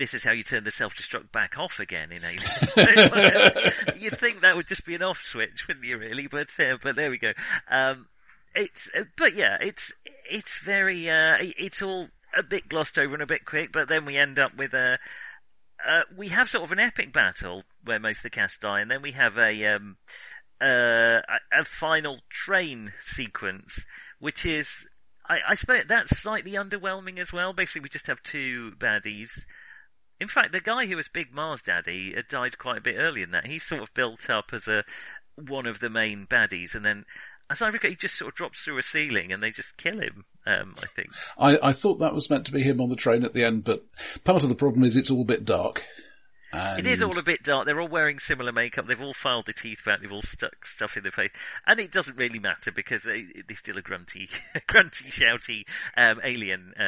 this is how you turn the self-destruct back off again in Alien. You'd think that would just be an off switch, wouldn't you? Really, but uh, but there we go. Um, it's uh, but yeah, it's it's very uh, it's all a bit glossed over and a bit quick, but then we end up with a. Uh, we have sort of an epic battle where most of the cast die, and then we have a um, uh, a, a final train sequence, which is I, I suppose that's slightly underwhelming as well. Basically, we just have two baddies. In fact, the guy who was Big Mars Daddy had died quite a bit earlier than that. He's sort of built up as a one of the main baddies, and then as I recall, he just sort of drops through a ceiling and they just kill him. Um, I think. I, I thought that was meant to be him on the train at the end, but part of the problem is it's all a bit dark. And It is all a bit dark. They're all wearing similar makeup. They've all filed their teeth back. They've all stuck stuff in their face, and it doesn't really matter because they, they're still a grunty, grunty, shouty um, alien, uh,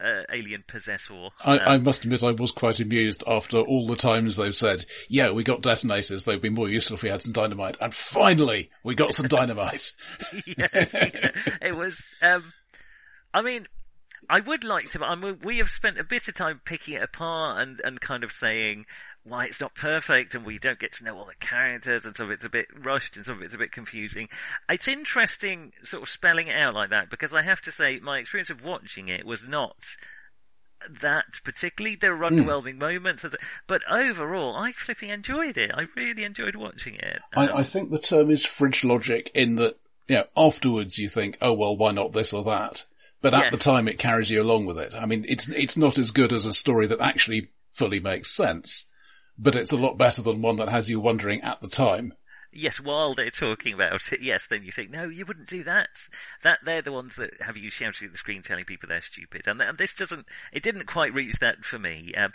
uh, alien possessor. I, Um, I must admit I was quite amused after all the times they've said, yeah, we got detonators, they'd be more useful if we had some dynamite, and finally, we got some dynamite. yeah. it was. Um, I mean, I would like to. I mean, we have spent a bit of time picking it apart and and kind of saying why it's not perfect, and we don't get to know all the characters, and some of it's a bit rushed, and some of it's a bit confusing. It's interesting, sort of spelling it out like that, because I have to say my experience of watching it was not that particularly. There were underwhelming moments, but overall, I flipping enjoyed it. I really enjoyed watching it. Um, I, I think the term is fridge logic in that, you know, afterwards you think, oh well, why not this or that? But at Yes. the time it carries you along with it. I mean, it's, it's not as good as a story that actually fully makes sense, but it's a lot better than one that has you wondering at the time. Yes, while they're talking about it, yes, then you think, no, you wouldn't do that. That they're the ones that have you shouting at the screen telling people they're stupid, and, and this doesn't. It didn't quite reach that for me. Um,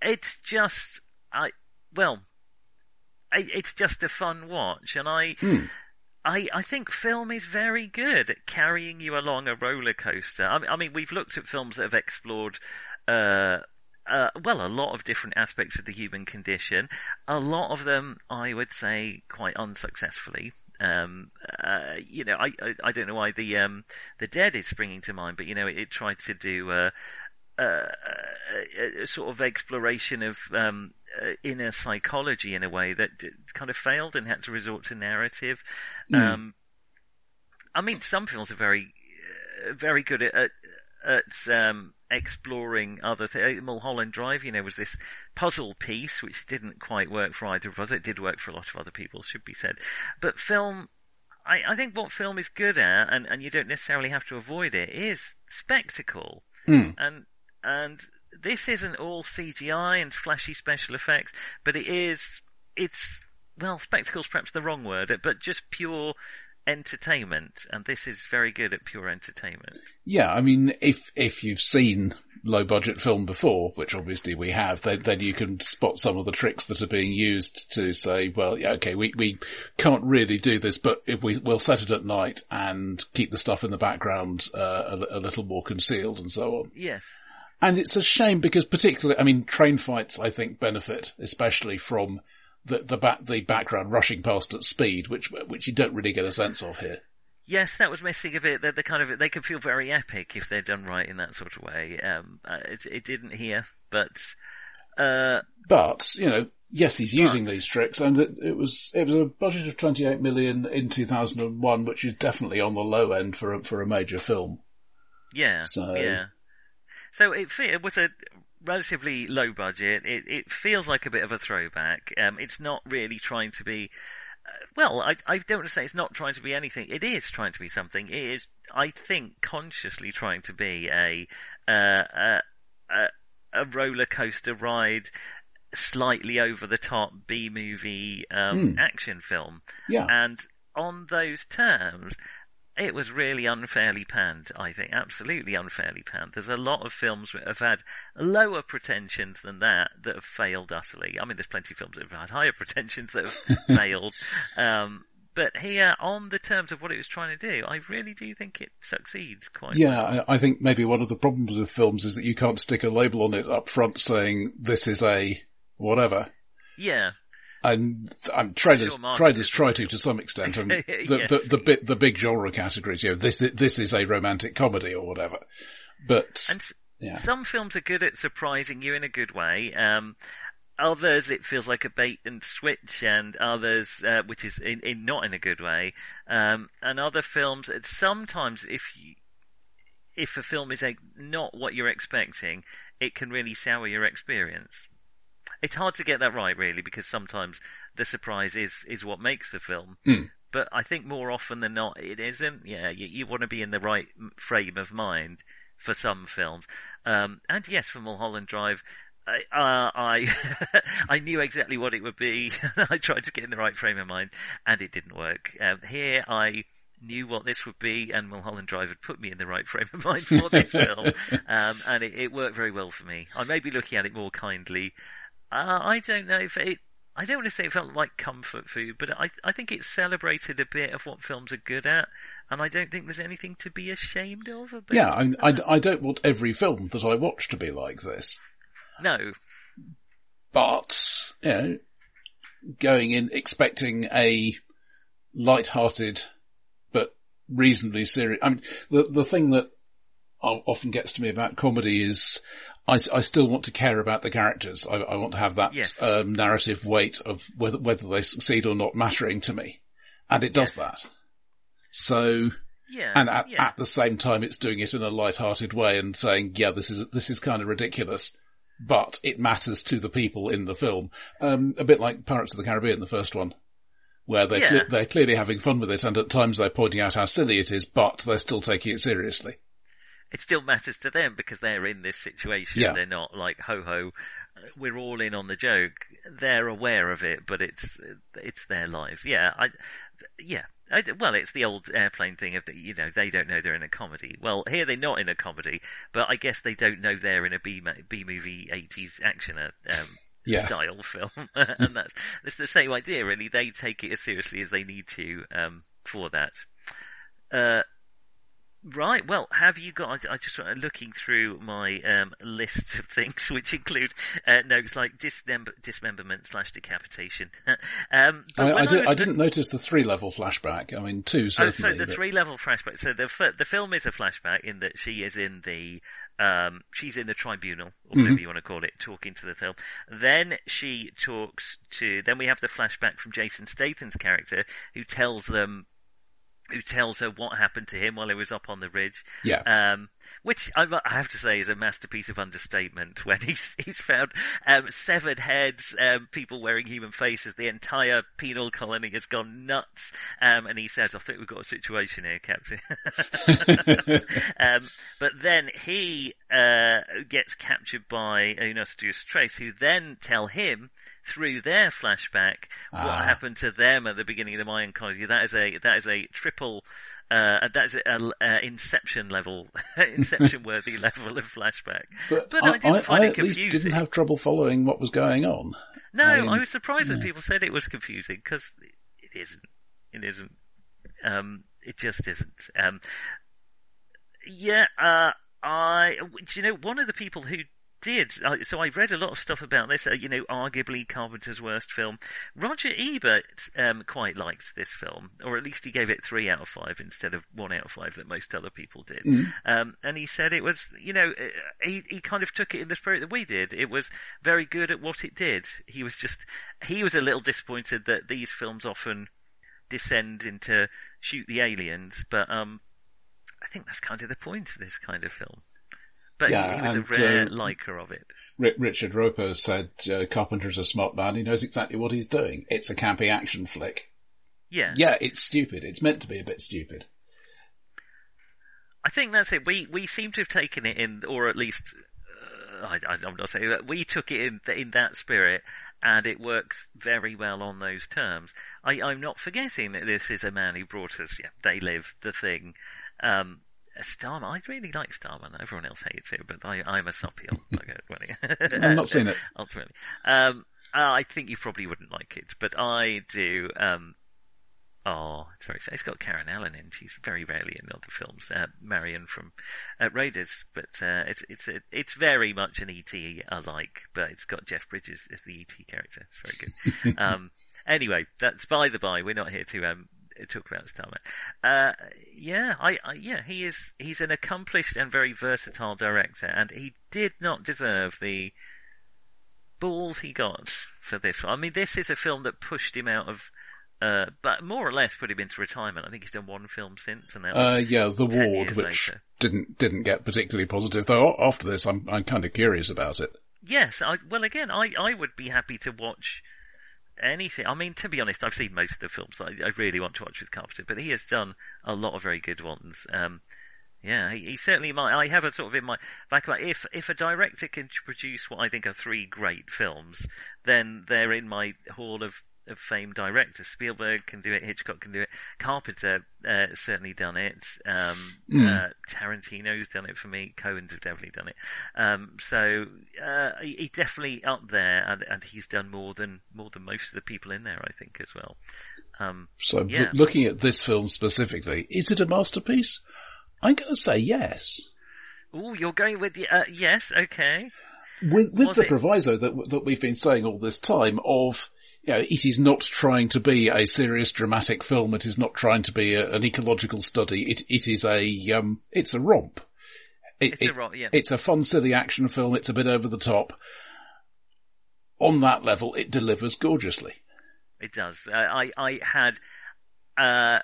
it's just, I well, it's just a fun watch, and I. I, I think film is very good at carrying you along a roller coaster. I mean, I mean we've looked at films that have explored, uh, uh, well, a lot of different aspects of the human condition. A lot of them, I would say, quite unsuccessfully. Um, uh, you know, I, I I don't know why the um the Dead is springing to mind, but you know, it, it tried to do uh, uh, a, a sort of exploration of um, uh, inner psychology in a way that d- kind of failed and had to resort to narrative. Um, I mean, some films are very, uh, very good at at, at um, exploring other things. Mulholland Drive, you know, was this puzzle piece which didn't quite work for either of us. It did work for a lot of other people, should be said. But film, I, I think what film is good at, and, and you don't necessarily have to avoid it, is spectacle. Hmm. And and this isn't all CGI and flashy special effects, but it is. It's well, spectacle's perhaps the wrong word, but just pure entertainment, and this is very good at pure entertainment. Yeah, I mean, if if you've seen low budget film before, which obviously we have, then, then you can spot some of the tricks that are being used to say, well, yeah, okay, we we can't really do this, but if we we'll set it at night and keep the stuff in the background uh, a, a little more concealed and so on. Yes. And it's a shame because particularly, I mean, train fights, I think, benefit especially from the the back the background rushing past at speed, which which you don't really get a sense of here. Yes, that was missing a bit. The, kind of they can feel very epic if they're done right in that sort of way. Um, uh, it, it, didn't here, but uh, but you know, yes, he's using but, these tricks, and it, it, was it was a budget of twenty eight million in two thousand and one, which is definitely on the low end for a, for a major film. Yeah, so yeah. So it it was a relatively low budget. It it feels like a bit of a throwback. Um, it's not really trying to be well, I, I don't want to say it's not trying to be anything. It is trying to be something. It is, I think, consciously trying to be a uh, a, a, a roller coaster ride, slightly over the top B movie um, mm. action film. Yeah. And on those terms, it was really unfairly panned, I think. Absolutely unfairly panned. There's a lot of films that have had lower pretensions than that that have failed utterly. I mean, there's plenty of films that have had higher pretensions that have failed. Um, but here, on the terms of what it was trying to do, I really do think it succeeds quite yeah, well. I think maybe one of the problems with films is that you can't stick a label on it up front saying this is a whatever. Yeah and um, trailers sure trailers try to to some extent. I mean, the, yes. the, the, bit the big genre categories, you know, this this is a romantic comedy or whatever. But and yeah. some films are good at surprising you in a good way. Um, others it feels like a bait and switch, and others uh, which is in, in, not in a good way. Um, and other films, sometimes if you, if a film is a, not what you're expecting, it can really sour your experience it's hard to get that right, really, because sometimes the surprise is is what makes the film. Mm. But I think more often than not, it isn't. Yeah, you, you want to be in the right frame of mind for some films. Um, and yes, for Mulholland Drive, I uh, I, I knew exactly what it would be. I tried to get in the right frame of mind, and it didn't work. Um, here, I knew what this would be, and Mulholland Drive had put me in the right frame of mind for this film, um, and it, it, worked very well for me. I may be looking at it more kindly uh, I don't know if it. I don't want to say it felt like comfort food, but I I think it celebrated a bit of what films are good at, and I don't think there's anything to be ashamed of. About yeah, I, I, I don't want every film that I watch to be like this. No, but you know, going in expecting a light-hearted but reasonably serious. I mean, the the thing that often gets to me about comedy is I, I still want to care about the characters. I, I want to have that yes. um, narrative weight of whether whether they succeed or not mattering to me, and it does yes. that. So, yeah, and at, yeah. at the same time, it's doing it in a light-hearted way and saying, "Yeah, this is this is kind of ridiculous." But it matters to the people in the film. Um, a bit like Pirates of the Caribbean, the first one, where they're, yeah. they're clearly having fun with it and at times they're pointing out how silly it is, but they're still taking it seriously it still matters to them because they're in this situation. Yeah. They're not like ho ho. We're all in on the joke. They're aware of it, but it's it's their life. Yeah, I yeah. I, well, it's the old airplane thing of the, you know they don't know they're in a comedy. Well, here they're not in a comedy, but I guess they don't know they're in a B B movie eighties action uh, um, yeah. style film, and that's that's the same idea. Really, they take it as seriously as they need to um, for that. Uh, Right. Well, have you got? I, just uh, looking through my um, list of things, which include uh, notes like dismember, dismemberment slash decapitation. um, I, I, did, I, didn't notice the three level flashback. I mean, two certainly. Oh, so the but... three level flashback. So the the film is a flashback in that she is in the um, she's in the tribunal, or whatever mm-hmm. you want to call it, talking to the film. Then she talks to. Then we have the flashback from Jason Statham's character, who tells them who tells her what happened to him while he was up on the ridge. Yeah. Um, which I, I, have to say is a masterpiece of understatement when he's, he's found, um, severed heads, um, people wearing human faces, the entire penal colony has gone nuts, um, and he says, I think we've got a situation here, Captain. Um, but then he, uh, gets captured by Eustace Trace, who then tell him, through their flashback what ah. happened to them at the beginning of the Mayan colony. That is a that is a triple. Uh, that's a, a, Inception level, Inception worthy level of flashback. But, but I, I, didn't I, find I it confusing. at least didn't have trouble following what was going on. No, I, mean, I was surprised yeah. that people said it was confusing because it isn't. It isn't. Um, it just isn't. Um, yeah, uh, I. Do you know one of the people who did. So I read a lot of stuff about this. Uh, you know, arguably Carpenter's worst film. Roger Ebert um, quite liked this film, or at least he gave it three out of five instead of one out of five that most other people did. Mm. Um, and he said it was, you know, uh, he he kind of took it in the spirit that we did. It was very good at what it did. He was just he was a little disappointed that these films often descend into shoot the aliens, but um, I think that's kind of the point of this kind of film. But Yeah, he, he was and, a rare uh, liker of it. Ri- Richard Roeper said uh, Carpenter's a smart man. He knows exactly what he's doing. It's a campy action flick. Yeah. Yeah, it's stupid. It's meant to be a bit stupid. I think that's it. We we seem to have taken it in, or at least uh, I, I, I'm not saying that we took it in in that spirit, and it works very well on those terms. I, I'm not forgetting that this is a man who brought us. Yeah, they live the thing. Um, Starman, I really like Starman. Everyone else hates it, but I, I'm a soppy old nugget. really. I've not seen it. Ultimately, um, uh, I think you probably wouldn't like it, but I do. Um, Oh, it's very sad. It's got Karen Allen in. She's very rarely in other films. Uh, Marion from uh, Raiders, but uh, it's it's a, it's very much an ET alike, but it's got Jeff Bridges as the ET character. It's very good. um, anyway, that's by the by. We're not here to um, talk about Starman. Uh, yeah, I, I yeah, he is he's an accomplished and very versatile director, and he did not deserve the balls he got for this one. I mean, this is a film that pushed him out of uh, but more or less put him into retirement. I think he's done one film since, and that Uh, yeah, The Ward, which later. didn't didn't get particularly positive. Though after this, I'm I'm kind of curious about it. yes. I, well, again, I I would be happy to watch anything. I mean, to be honest, I've seen most of the films that I, I really want to watch with Carpenter, but he has done a lot of very good ones. Um, yeah, he, he certainly might. I have a sort of in my back of my if if a director can produce what I think are three great films, then they're in my hall of of fame directors. Spielberg can do it, Hitchcock can do it, Carpenter uh, certainly done it. Um, Mm. uh, Tarantino's done it for me. Coens have definitely done it. Um, so uh, he, he definitely up there, and, and he's done more than more than most of the people in there, I think, as well. Um, So Yeah. loo- looking at this film specifically, is it a masterpiece? I'm going to say yes. oh, you're going with the uh, yes, okay. With with the it- proviso that that we've been saying all this time of you know, it is not trying to be a serious dramatic film. It is not trying to be a, an ecological study. It it is a um, it's a romp. It, It's a romp, yeah. It's a fun, silly action film. It's a bit over the top. On that level, it delivers gorgeously. It does. I I had uh,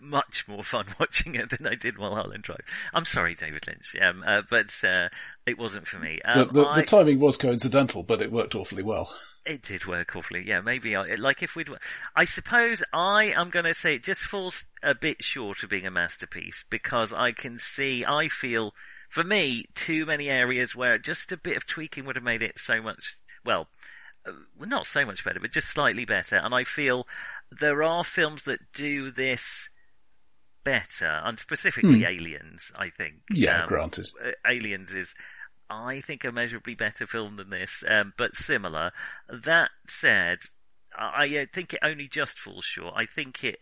much more fun watching it than I did Mulholland Drive. I'm sorry, David Lynch, um, uh, but uh, it wasn't for me. The, Um, the, I, the timing was coincidental, but it worked awfully well. It did work awfully. Yeah, maybe I, like if we'd, I suppose I am going to say it just falls a bit short of being a masterpiece because I can see, I feel, for me, too many areas where just a bit of tweaking would have made it so much, uh, well, not so much better, but just slightly better. And I feel there are films that do this better, and specifically Aliens, I think. Yeah, Um, granted. uh, Aliens is, I think, a measurably better film than this, um, but similar. That said, I, I uh, think it only just falls short. I think it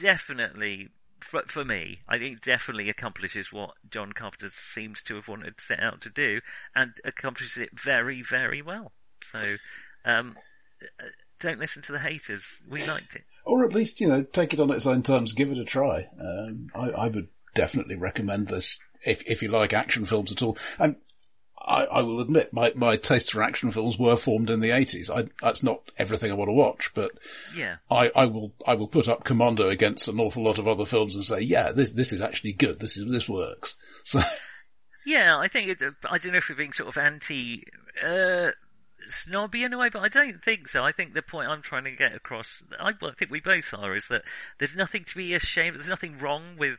definitely, for, for me, I think it definitely accomplishes what John Carpenter seems to have wanted to set out to do, and accomplishes it very, very well. So, um, uh, don't listen to the haters. We liked it. Or at least, you know, take it on its own terms, give it a try. Um, I, I would definitely recommend this if, if you like action films at all. And I, I will admit, my, my taste for action films were formed in the 80s. I, that's not everything I want to watch, but Yeah. I, I will, I will put up Commando against an awful lot of other films and say, yeah, this, this is actually good. This is, this works. So, Yeah, I think it, I don't know if we're being sort of anti uh, snobby in a way, but I don't think so. I think the point I'm trying to get across, I, think we both are, is that there's nothing to be ashamed. There's nothing wrong with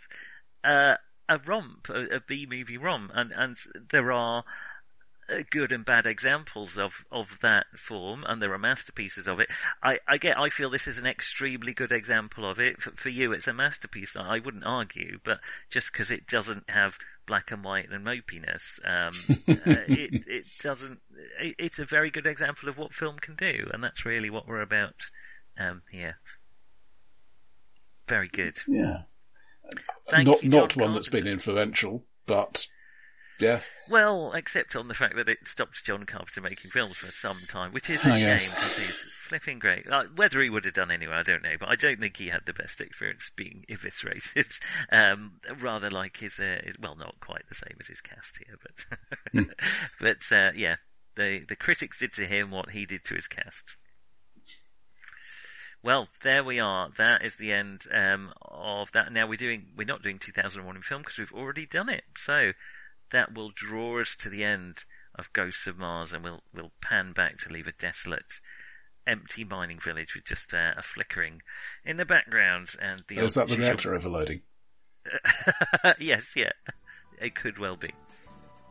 uh, a romp, a, a B movie romp, and and there are good and bad examples of, of that form, and there are masterpieces of it. I, I get, I feel this is an extremely good example of it. For, for you, it's a masterpiece. I wouldn't argue, but just because it doesn't have black and white and mopiness, um, uh, it, it doesn't. It, it's a very good example of what film can do, and that's really what we're about um, here. Very good. yeah. Thank not, not John one that's been influential, but Yeah. Well, except on the fact that it stopped John Carpenter making films for some time, which is a I shame because he's flipping great. Uh, whether he would have done anyway, I don't know, but I don't think he had the best experience being eviscerated. Um, rather like his, uh, his, well, not quite the same as his cast here, but, but uh, yeah, the the critics did to him what he did to his cast. Well, there we are. That is the end um, of that. Now we're doing we're not doing 2001 in film because we've already done it. So that will draw us to the end of Ghosts of Mars, and we'll we'll pan back to leave a desolate, empty mining village with just uh, a flickering in the background. And the is that the reactor overloading? yes, yeah, it could well be.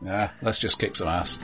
Yeah, let's just kick some ass.